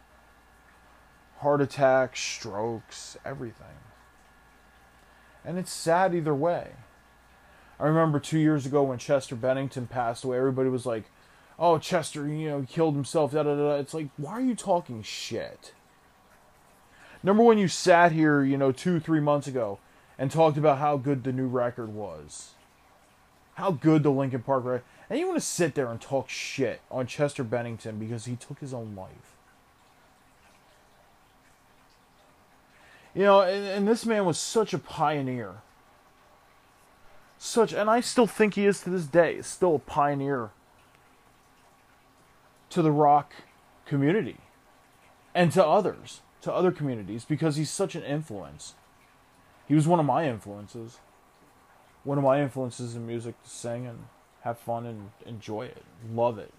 heart attacks, strokes, everything. And it's sad either way. I remember two years ago when Chester Bennington passed away, everybody was like, oh, Chester, you know, killed himself, da da da. It's like, why are you talking shit? Number when you sat here, you know, two, three months ago and talked about how good the new record was? How good the Linkin Park record. And you want to sit there and talk shit on Chester Bennington because he took his own life. You know, and, and this man was such a pioneer. Such, and I still think he is to this day, still a pioneer to the rock community and to others, to other communities, because he's such an influence. He was one of my influences. One of my influences in music to sing and have fun and enjoy it, love it.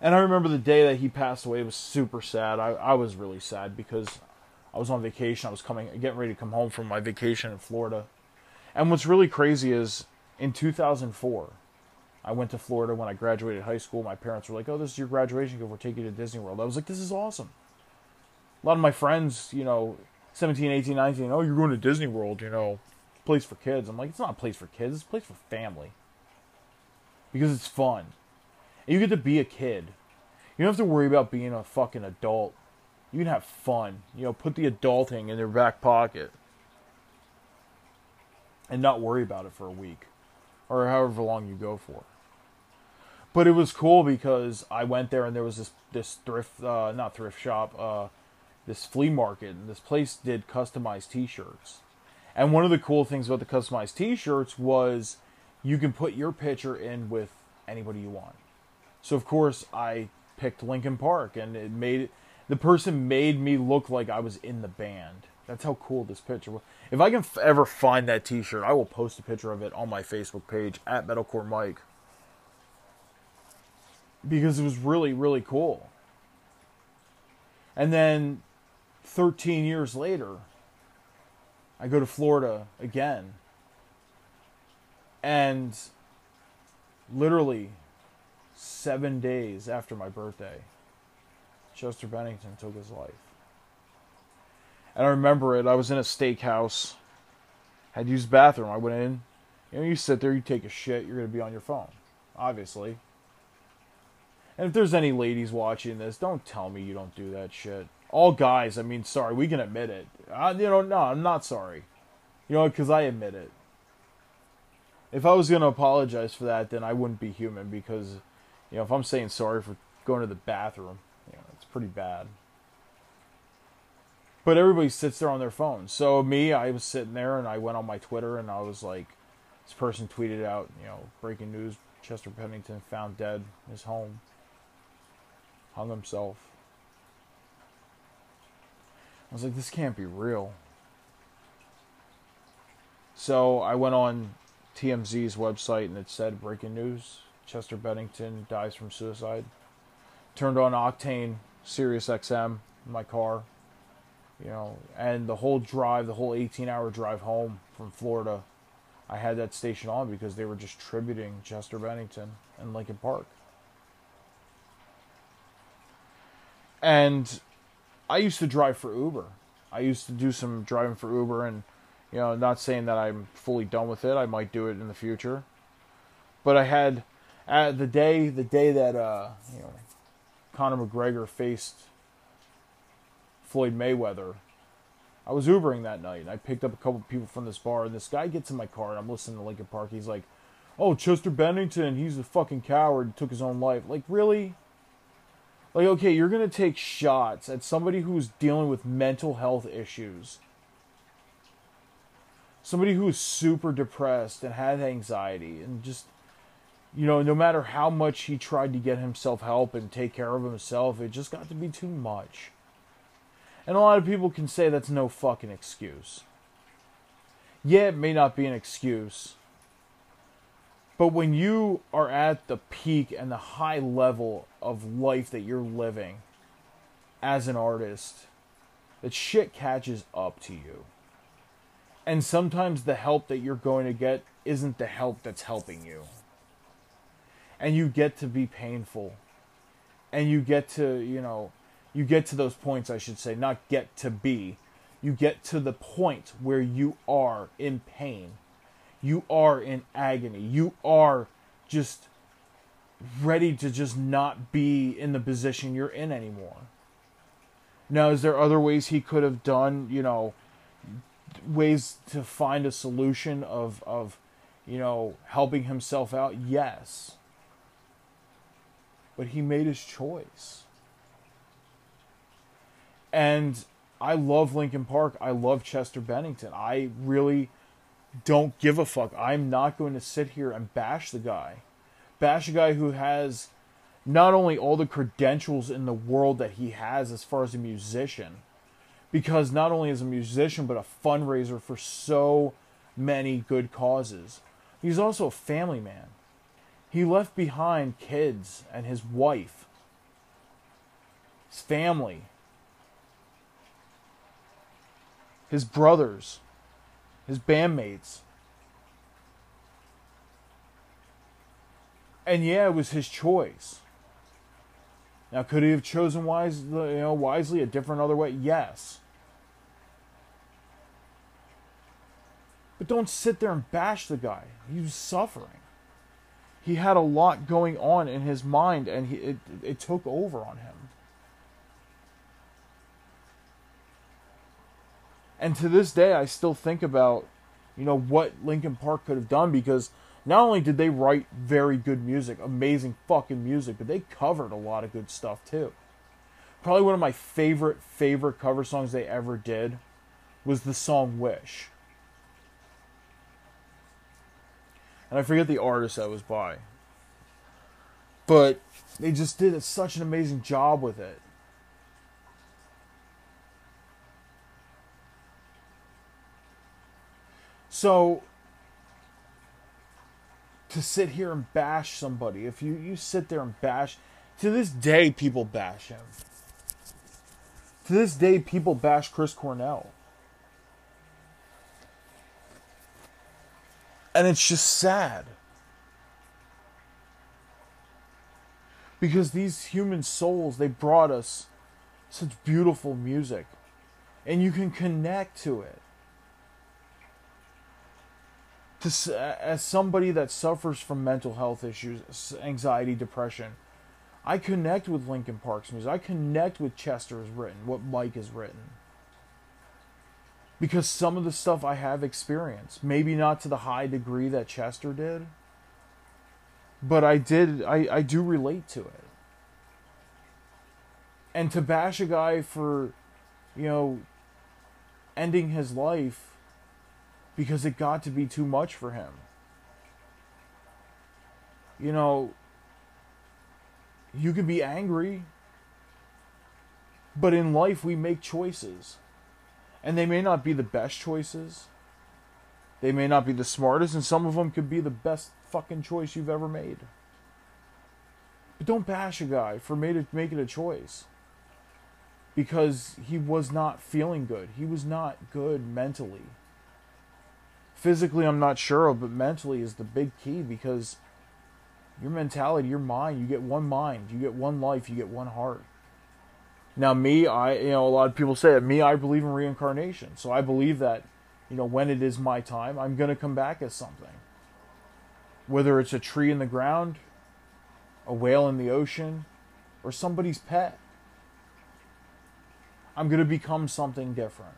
And I remember the day that he passed away it was super sad. I, I was really sad because I was on vacation. I was coming, getting ready to come home from my vacation in Florida. And what's really crazy is in 2004, I went to Florida when I graduated high school. My parents were like, "Oh, this is your graduation gift. We're taking you to Disney World." I was like, "This is awesome." A lot of my friends, you know, 17, 18, 19, "Oh, you're going to Disney World, you know, place for kids." I'm like, "It's not a place for kids. It's a place for family." Because it's fun. And you get to be a kid. You don't have to worry about being a fucking adult you can have fun. You know, put the adulting in their back pocket and not worry about it for a week or however long you go for. But it was cool because I went there and there was this this thrift uh, not thrift shop uh, this flea market and this place did customized t-shirts. And one of the cool things about the customized t-shirts was you can put your picture in with anybody you want. So of course I picked Linkin Park and it made the person made me look like I was in the band. That's how cool this picture was. If I can f- ever find that T-shirt, I will post a picture of it on my Facebook page at Metalcore Mike because it was really really cool. And then 13 years later, I go to Florida again. And literally 7 days after my birthday, Chester Bennington took his life. And I remember it. I was in a steakhouse, had used bathroom. I went in. You know, you sit there, you take a shit, you're going to be on your phone, obviously. And if there's any ladies watching this, don't tell me you don't do that shit. All guys, I mean, sorry, we can admit it. I, you know, no, I'm not sorry. You know, because I admit it. If I was going to apologize for that, then I wouldn't be human because, you know, if I'm saying sorry for going to the bathroom, you know, it's pretty bad. But everybody sits there on their phone. So me, I was sitting there and I went on my Twitter and I was like, this person tweeted out, you know, breaking news: Chester Bennington found dead in his home, hung himself. I was like, this can't be real. So I went on TMZ's website and it said breaking news: Chester Bennington dies from suicide. Turned on Octane Sirius XM in my car, you know, and the whole drive, the whole 18 hour drive home from Florida, I had that station on because they were just tributing Chester Bennington and Linkin Park. And I used to drive for Uber. I used to do some driving for Uber and you know, not saying that I'm fully done with it. I might do it in the future. But I had at the day the day that uh, you know, Conor McGregor faced Floyd Mayweather, I was Ubering that night. And I picked up a couple people from this bar, and this guy gets in my car, and I'm listening to Linkin Park. He's like, "Oh, Chester Bennington, he's a fucking coward. Took his own life." Like, really? Like, okay, you're gonna take shots at somebody who's dealing with mental health issues. somebody who's super depressed and had anxiety and just you know no matter how much he tried to get himself help and take care of himself it just got to be too much. And a lot of people can say that's no fucking excuse. Yeah it may not be an excuse but when you are at the peak and the high level of life that you're living as an artist that shit catches up to you and sometimes the help that you're going to get isn't the help that's helping you. And you get to be painful. And you get to, you know, you get to those points, I should say, not get to be. You get to the point where you are in pain. You are in agony. You are just ready to just not be in the position you're in anymore. Now, is there other ways he could have done, you know, ways to find a solution of of you know helping himself out? Yes. But he made his choice. And i love linkin park. I love chester bennington. I really don't give a fuck i'm not going to sit here and bash the guy bash a guy who has not only all the credentials in the world that he has as far as a musician because not only is a musician but a fundraiser for so many good causes. He's also a family man. He left behind kids and his wife, his family, his brothers, his bandmates. And yeah, it was his choice. Now, could he have chosen wise, you know, wisely a different other way? Yes. But don't sit there and bash the guy. He was suffering. He had a lot going on in his mind, and he, it, it took over on him. And to this day, I still think about, you know, what Linkin Park could have done because not only did they write very good music, amazing fucking music, but they covered a lot of good stuff too. Probably one of my favorite, favorite cover songs they ever did was the song Wish. and I forget the artist that was by. But they just did such an amazing job with it. So to sit here and bash somebody, if you, you sit there and bash, to this day people bash him. To this day people bash Chris Cornell. And it's just sad. Because these human souls, they brought us such beautiful music. And you can connect to it. To, as somebody that suffers from mental health issues, anxiety, depression, I connect with Linkin Park's music. I connect with Chester's written, what Mike has written because some of the stuff I have experienced, maybe not to the high degree that Chester did, but I did I, I do relate to it. And to bash a guy for, you know, ending his life because it got to be too much for him. You know, you can be angry, but in life we make choices and they may not be the best choices. They may not be the smartest, and some of them could be the best fucking choice you've ever made. But don't bash a guy for made making a choice because he was not feeling good. He was not good mentally. Physically, I'm not sure, of, but mentally is the big key because your mentality, your mind, you get one mind, you get one life, you get one heart. Now, me, I, you know, a lot of people say it. Me, I believe in reincarnation. So I believe that, you know, when it is my time, I'm to come back as something. Whether it's a tree in the ground, a whale in the ocean, or somebody's pet. I'm to become something different.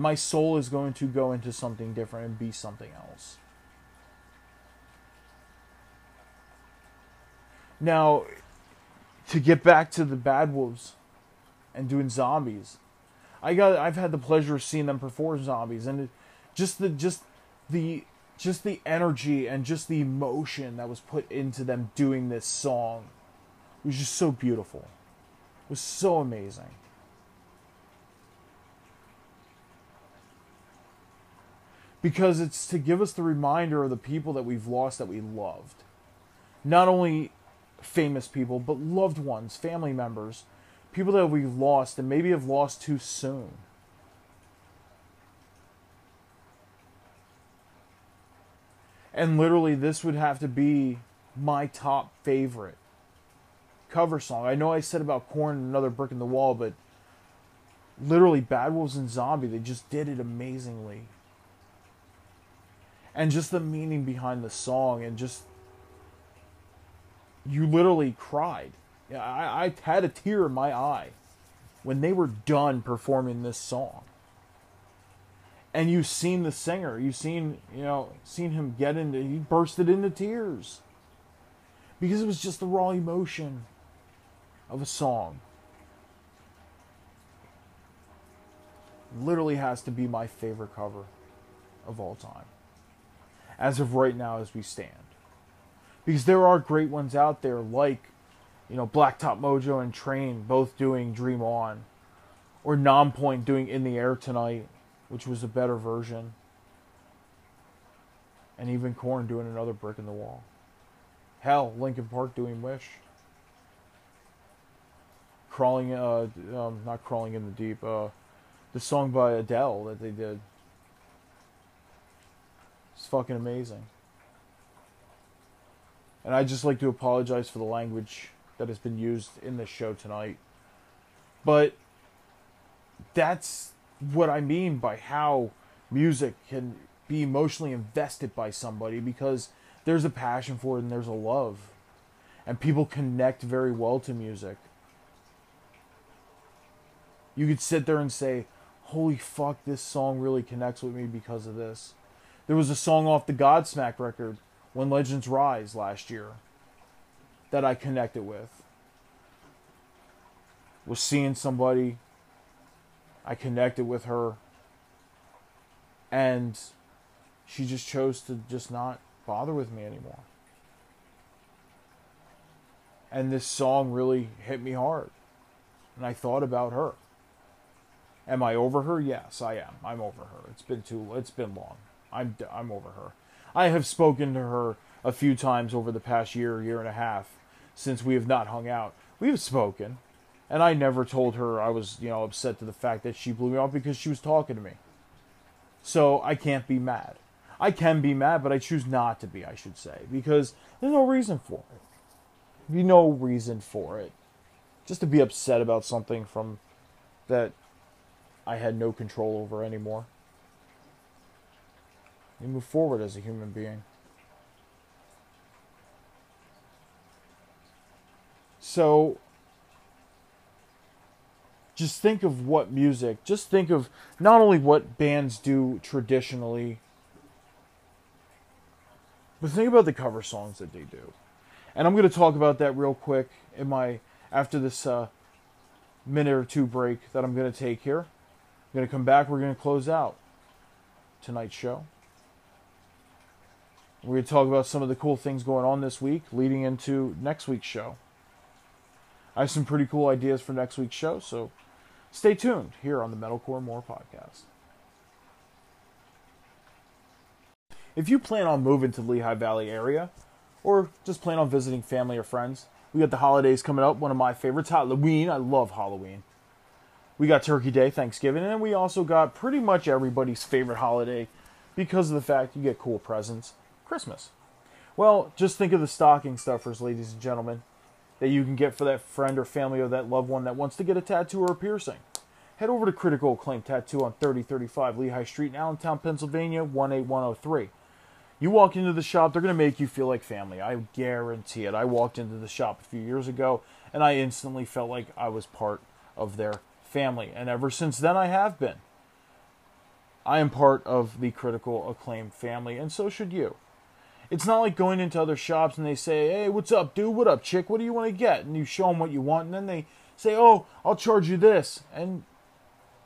My soul is going to go into something different and be something else. Now, to get back to the Bad Wolves and doing zombies. I got I've had the pleasure of seeing them perform zombies and just the just the just the energy and just the emotion that was put into them doing this song was just so beautiful. It was so amazing. Because it's to give us the reminder of the people that we've lost that we loved. Not only famous people, but loved ones, family members, people that we've lost and maybe have lost too soon. And literally, this would have to be my top favorite cover song. I know I said about Korn and Another Brick in the Wall, but literally, Bad Wolves and Zombie, they just did it amazingly. And just the meaning behind the song, and just. You literally cried. I, I had a tear in my eye when they were done performing this song and you've seen the singer you've seen you know seen him get into he bursted into tears because it was just the raw emotion of a song literally has to be my favorite cover of all time as of right now as we stand because there are great ones out there like you know blacktop mojo and train both doing dream on or Nonpoint doing in the air tonight which was a better version. And even Korn doing another brick in the wall. Hell, Linkin Park doing Wish. Crawling, uh, um, not crawling in the deep. Uh, the song by Adele that they did. It's fucking amazing. And I'd just like to apologize for the language that has been used in this show tonight. But that's what I mean by how music can be emotionally invested by somebody because there's a passion for it and there's a love. And people connect very well to music. You could sit there and say, Holy fuck, this song really connects with me because of this. There was a song off the Godsmack record, When Legends Rise, last year, that I connected with. Was seeing somebody I connected with her and she just chose to just not bother with me anymore. And this song really hit me hard. And I thought about her. Am I over her? Yes, I am. I'm over her. It's been too it's been long. I'm I'm over her. I have spoken to her a few times over the past year, year and a half since we have not hung out. We have spoken. And I never told her I was, you know, upset to the fact that she blew me off because she was talking to me. So I can't be mad. I can be mad, but I choose not to be, I should say, because there's no reason for it. Be no reason for it. Just to be upset about something from that I had no control over anymore. You move forward as a human being. So just think of what music, just think of not only what bands do traditionally, but think about the cover songs that they do. And I'm going to talk about that real quick in my after this uh, minute or two break that I'm going to take here. I'm going to come back. We're going to close out tonight's show. We're going to talk about some of the cool things going on this week, leading into next week's show. I have some pretty cool ideas for next week's show, so Stay tuned here on the Metalcore More podcast. If you plan on moving to the Lehigh Valley area, or just plan on visiting family or friends, we got the holidays coming up. One of my favorites, Halloween. I love Halloween. We got Turkey Day, Thanksgiving, and we also got pretty much everybody's favorite holiday because of the fact you get cool presents Christmas. Well, just think of the stocking stuffers, ladies and gentlemen that you can get for that friend or family or that loved one that wants to get a tattoo or a piercing. Head over to Critical Acclaim Tattoo on 3035 Lehigh Street in Allentown, Pennsylvania 18103. You walk into the shop, they're going to make you feel like family. I guarantee it. I walked into the shop a few years ago and I instantly felt like I was part of their family. And ever since then, I have been. I am part of the Critical Acclaim family, and so should you. It's not like going into other shops and they say, "Hey, what's up, dude? What up, chick? What do you want to get?" And you show them what you want, and then they say, "Oh, I'll charge you this." And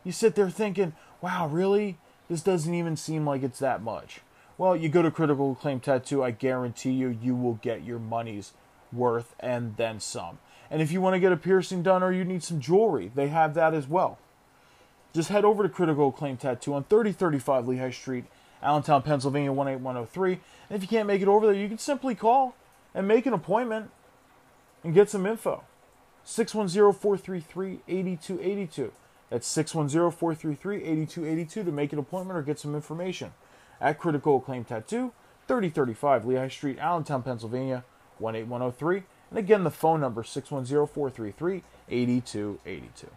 you sit there thinking, "Wow, really? This doesn't even seem like it's that much. Well, you go to Critical Acclaim Tattoo, I guarantee you, you will get your money's worth and then some. And if you want to get a piercing done or you need some jewelry, they have that as well. Just head over to Critical Acclaim Tattoo on 3035 Lehigh Street, Allentown, Pennsylvania 18103. And if you can't make it over there, you can simply call and make an appointment and get some info. 610-433-8282. That's 610-433-8282 to make an appointment or get some information. At Critical Acclaim Tattoo, 3035 Lehigh Street, Allentown, Pennsylvania 18103. And again, the phone number 610-433-8282.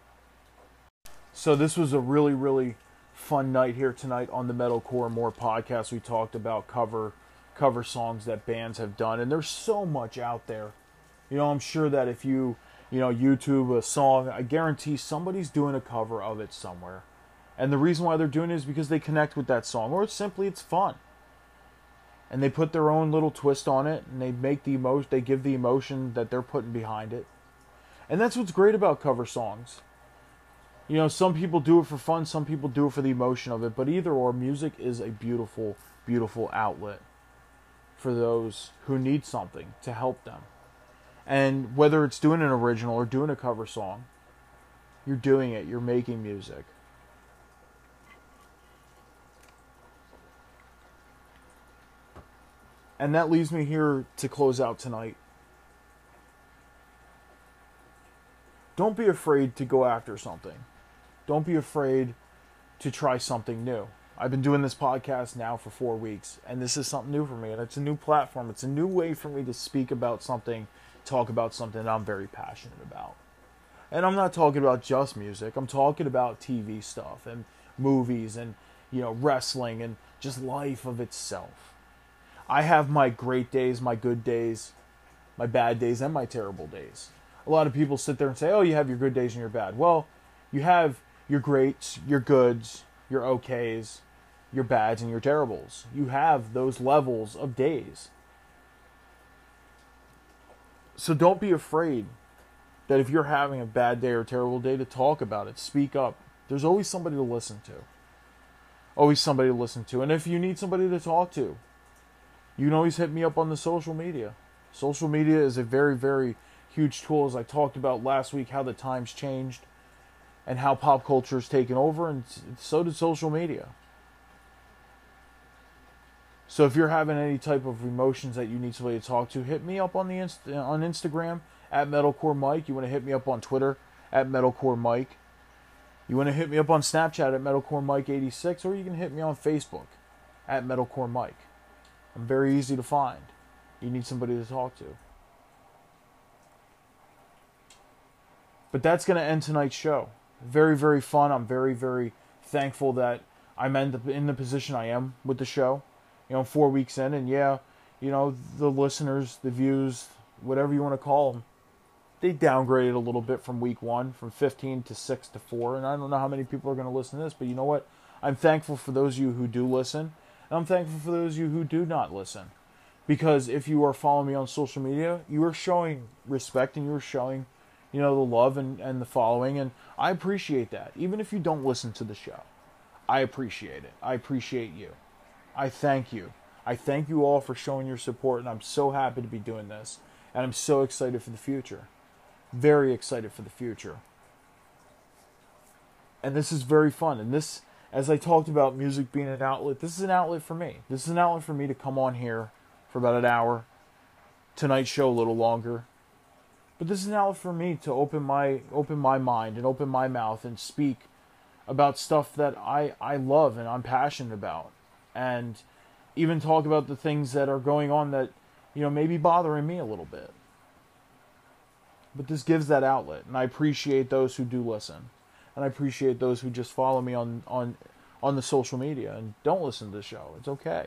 So this was a really, really fun night here tonight on the Metalcore More podcast. We talked about cover cover songs that bands have done, and there's so much out there. You know, I'm sure that if you you know YouTube a song, I guarantee somebody's doing a cover of it somewhere. And the reason why they're doing it is because they connect with that song, or it's simply it's fun. And they put their own little twist on it, and they make the emotion, they give the emotion that they're putting behind it. And that's what's great about cover songs. You know, some people do it for fun, some people do it for the emotion of it, but either or, music is a beautiful, beautiful outlet for those who need something to help them. And whether it's doing an original or doing a cover song, you're doing it, you're making music. And that leaves me here to close out tonight. Don't be afraid to go after something. Don't be afraid to try something new. I've been doing this podcast now for four weeks, and this is something new for me. And it's a new platform. It's a new way for me to speak about something, talk about something that I'm very passionate about. And I'm not talking about just music. I'm talking about TV stuff and movies and you know wrestling and just life of itself. I have my great days, my good days, my bad days, and my terrible days. A lot of people sit there and say, "Oh, you have your good days and your bad." Well, you have your greats, your goods, your okays, your bads, and your terribles. You have those levels of days. So don't be afraid that if you're having a bad day or terrible day to talk about it, speak up. There's always somebody to listen to. Always somebody to listen to. And if you need somebody to talk to, you can always hit me up on the social media. Social media is a very, very huge tool, as I talked about last week, how the times changed and how pop culture has taken over, and so did social media. So if you're having any type of emotions that you need somebody to talk to, hit me up on the inst- on Instagram at Metalcore Mike. You want to hit me up on Twitter at Metalcore Mike. You want to hit me up on Snapchat at Metalcore Mike 86, or you can hit me on Facebook at Metalcore Mike. I'm very easy to find. You need somebody to talk to. But that's going to end tonight's show. Very, very fun. I'm very, very thankful that I'm in the in the position I am with the show. You know, four weeks in, and yeah, you know, the listeners, the views, whatever you want to call them, they downgraded a little bit from week one, from 15 to 6 to 4. And I don't know how many people are going to listen to this, but you know what? I'm thankful for those of you who do listen. And I'm thankful for those of you who do not listen. Because if you are following me on social media, you are showing respect and you are showing you know, the love and, and the following. And I appreciate that. Even if you don't listen to the show, I appreciate it. I appreciate you. I thank you. I thank you all for showing your support, and I'm so happy to be doing this. And I'm so excited for the future. Very excited for the future. And this is very fun. And this, as I talked about music being an outlet, this is an outlet for me. This is an outlet for me to come on here for about an hour. Tonight's show a little longer but this is now for me to open my open my mind and open my mouth and speak about stuff that I, I love and I'm passionate about. And even talk about the things that are going on that, you know, maybe bothering me a little bit. But this gives that outlet and I appreciate those who do listen. And I appreciate those who just follow me on on on the social media and don't listen to the show. It's okay.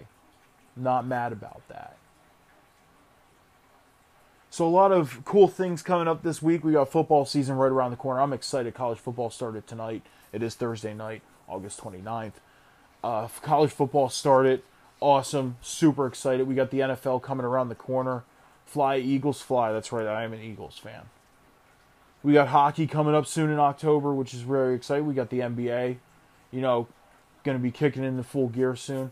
I'm not mad about that. So a lot of cool things coming up this week. We got football season right around the corner. I'm excited. College football started tonight. It is Thursday night, August 29th. Uh, college football started. Awesome. Super excited. We got the NFL coming around the corner. Fly, Eagles, fly. That's right. I am an Eagles fan. We got hockey coming up soon in October, which is very exciting. We got the NBA. You know, going to be kicking into full gear soon.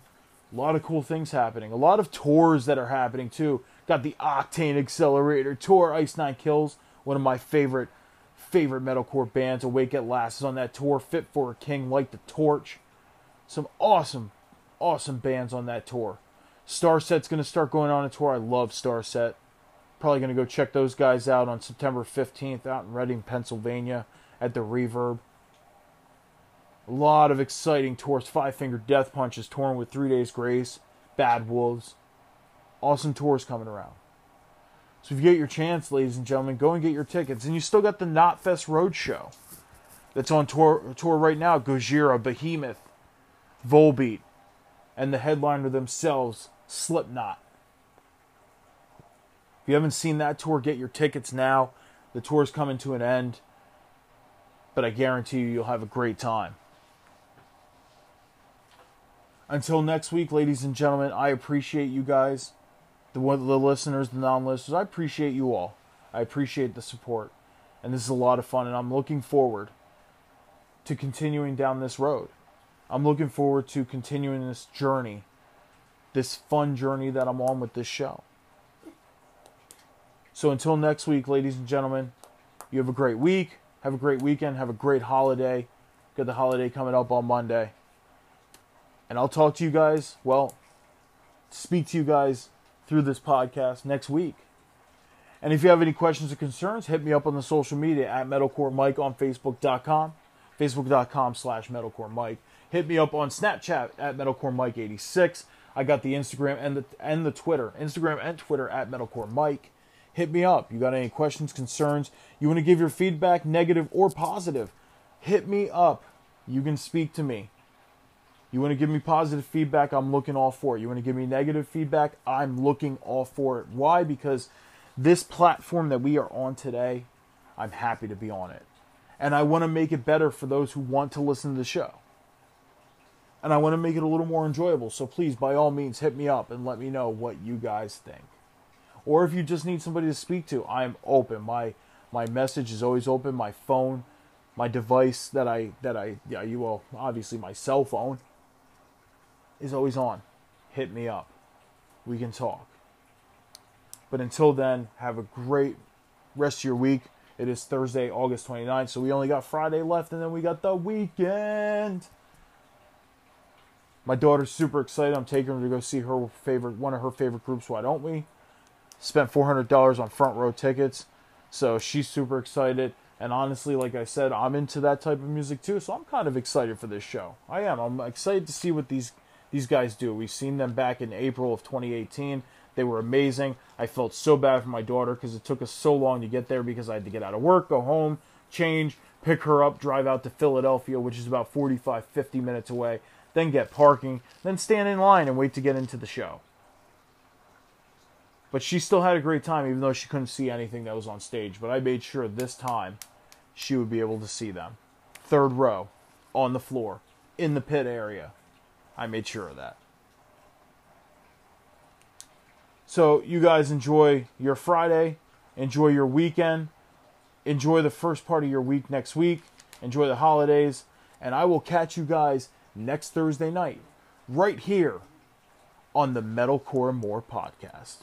A lot of cool things happening. A lot of tours that are happening too. Got the Octane Accelerator tour, Ice Nine Kills, one of my favorite favorite metalcore bands. Awake at Last is on that tour. Fit for a King, Light the Torch. Some awesome, awesome bands on that tour. Starset's going to start going on a tour. I love Starset. Probably going to go check those guys out on September 15th out in Reading, Pennsylvania at the Reverb. A lot of exciting tours. Five Finger Death Punch is touring with Three Days Grace, Bad Wolves. Awesome tours coming around. So if you get your chance, ladies and gentlemen, go and get your tickets. And you still got the Knotfest Roadshow that's on tour tour right now. Gojira, Behemoth, Volbeat, and the headliner themselves, Slipknot. If you haven't seen that tour, get your tickets now. The tour's coming to an end, but I guarantee you, you'll have a great time. Until next week, ladies and gentlemen, I appreciate you guys, the the listeners, the non-listeners. I appreciate you all. I appreciate the support, and this is a lot of fun, and I'm looking forward to continuing down this road. I'm looking forward to continuing this journey, this fun journey that I'm on with this show. So until next week, ladies and gentlemen, you have a great week. Have a great weekend. Have a great holiday. Got the holiday coming up on Monday. And I'll talk to you guys, well, speak to you guys through this podcast next week. And if you have any questions or concerns, hit me up on the social media at Metalcore Mike on Facebook.com, Facebook.com slash Metalcore Mike. Hit me up on Snapchat at Metalcore Mike 86. I got the Instagram and the and the Twitter, Instagram and Twitter at Metalcore Mike. Hit me up. You got any questions, concerns? You want to give your feedback, negative or positive? Hit me up. You can speak to me. You want to give me positive feedback, I'm looking all for it. You want to give me negative feedback, I'm looking all for it. Why? Because this platform that we are on today, I'm happy to be on it. And I want to make it better for those who want to listen to the show. And I want to make it a little more enjoyable. So please, by all means, hit me up and let me know what you guys think. Or if you just need somebody to speak to, I'm open. My my message is always open. My phone, my device that I that I yeah, you will obviously my cell phone is always on. Hit me up. We can talk. But until then, have a great rest of your week. It is Thursday, August 29th, so we only got Friday left, and then we got the weekend. My daughter's super excited. I'm taking her to go see her favorite, one of her favorite groups. Why Don't We? Spent $400 on front row tickets, so she's super excited. And honestly, like I said, I'm into that type of music too, so I'm kind of excited for this show. I am. I'm excited to see what these these guys do. We've seen them back in April of 2018. They were amazing. I felt so bad for my daughter because it took us so long to get there because I had to get out of work, go home, change, pick her up, drive out to Philadelphia, which is about 45, 50 minutes away, then get parking, then stand in line and wait to get into the show. But she still had a great time, even though she couldn't see anything that was on stage. But I made sure this time she would be able to see them. Third row, on the floor, in the pit area. I made sure of that. So, you guys enjoy your Friday, enjoy your weekend, enjoy the first part of your week next week, enjoy the holidays, and I will catch you guys next Thursday night right here on the Metalcore More podcast.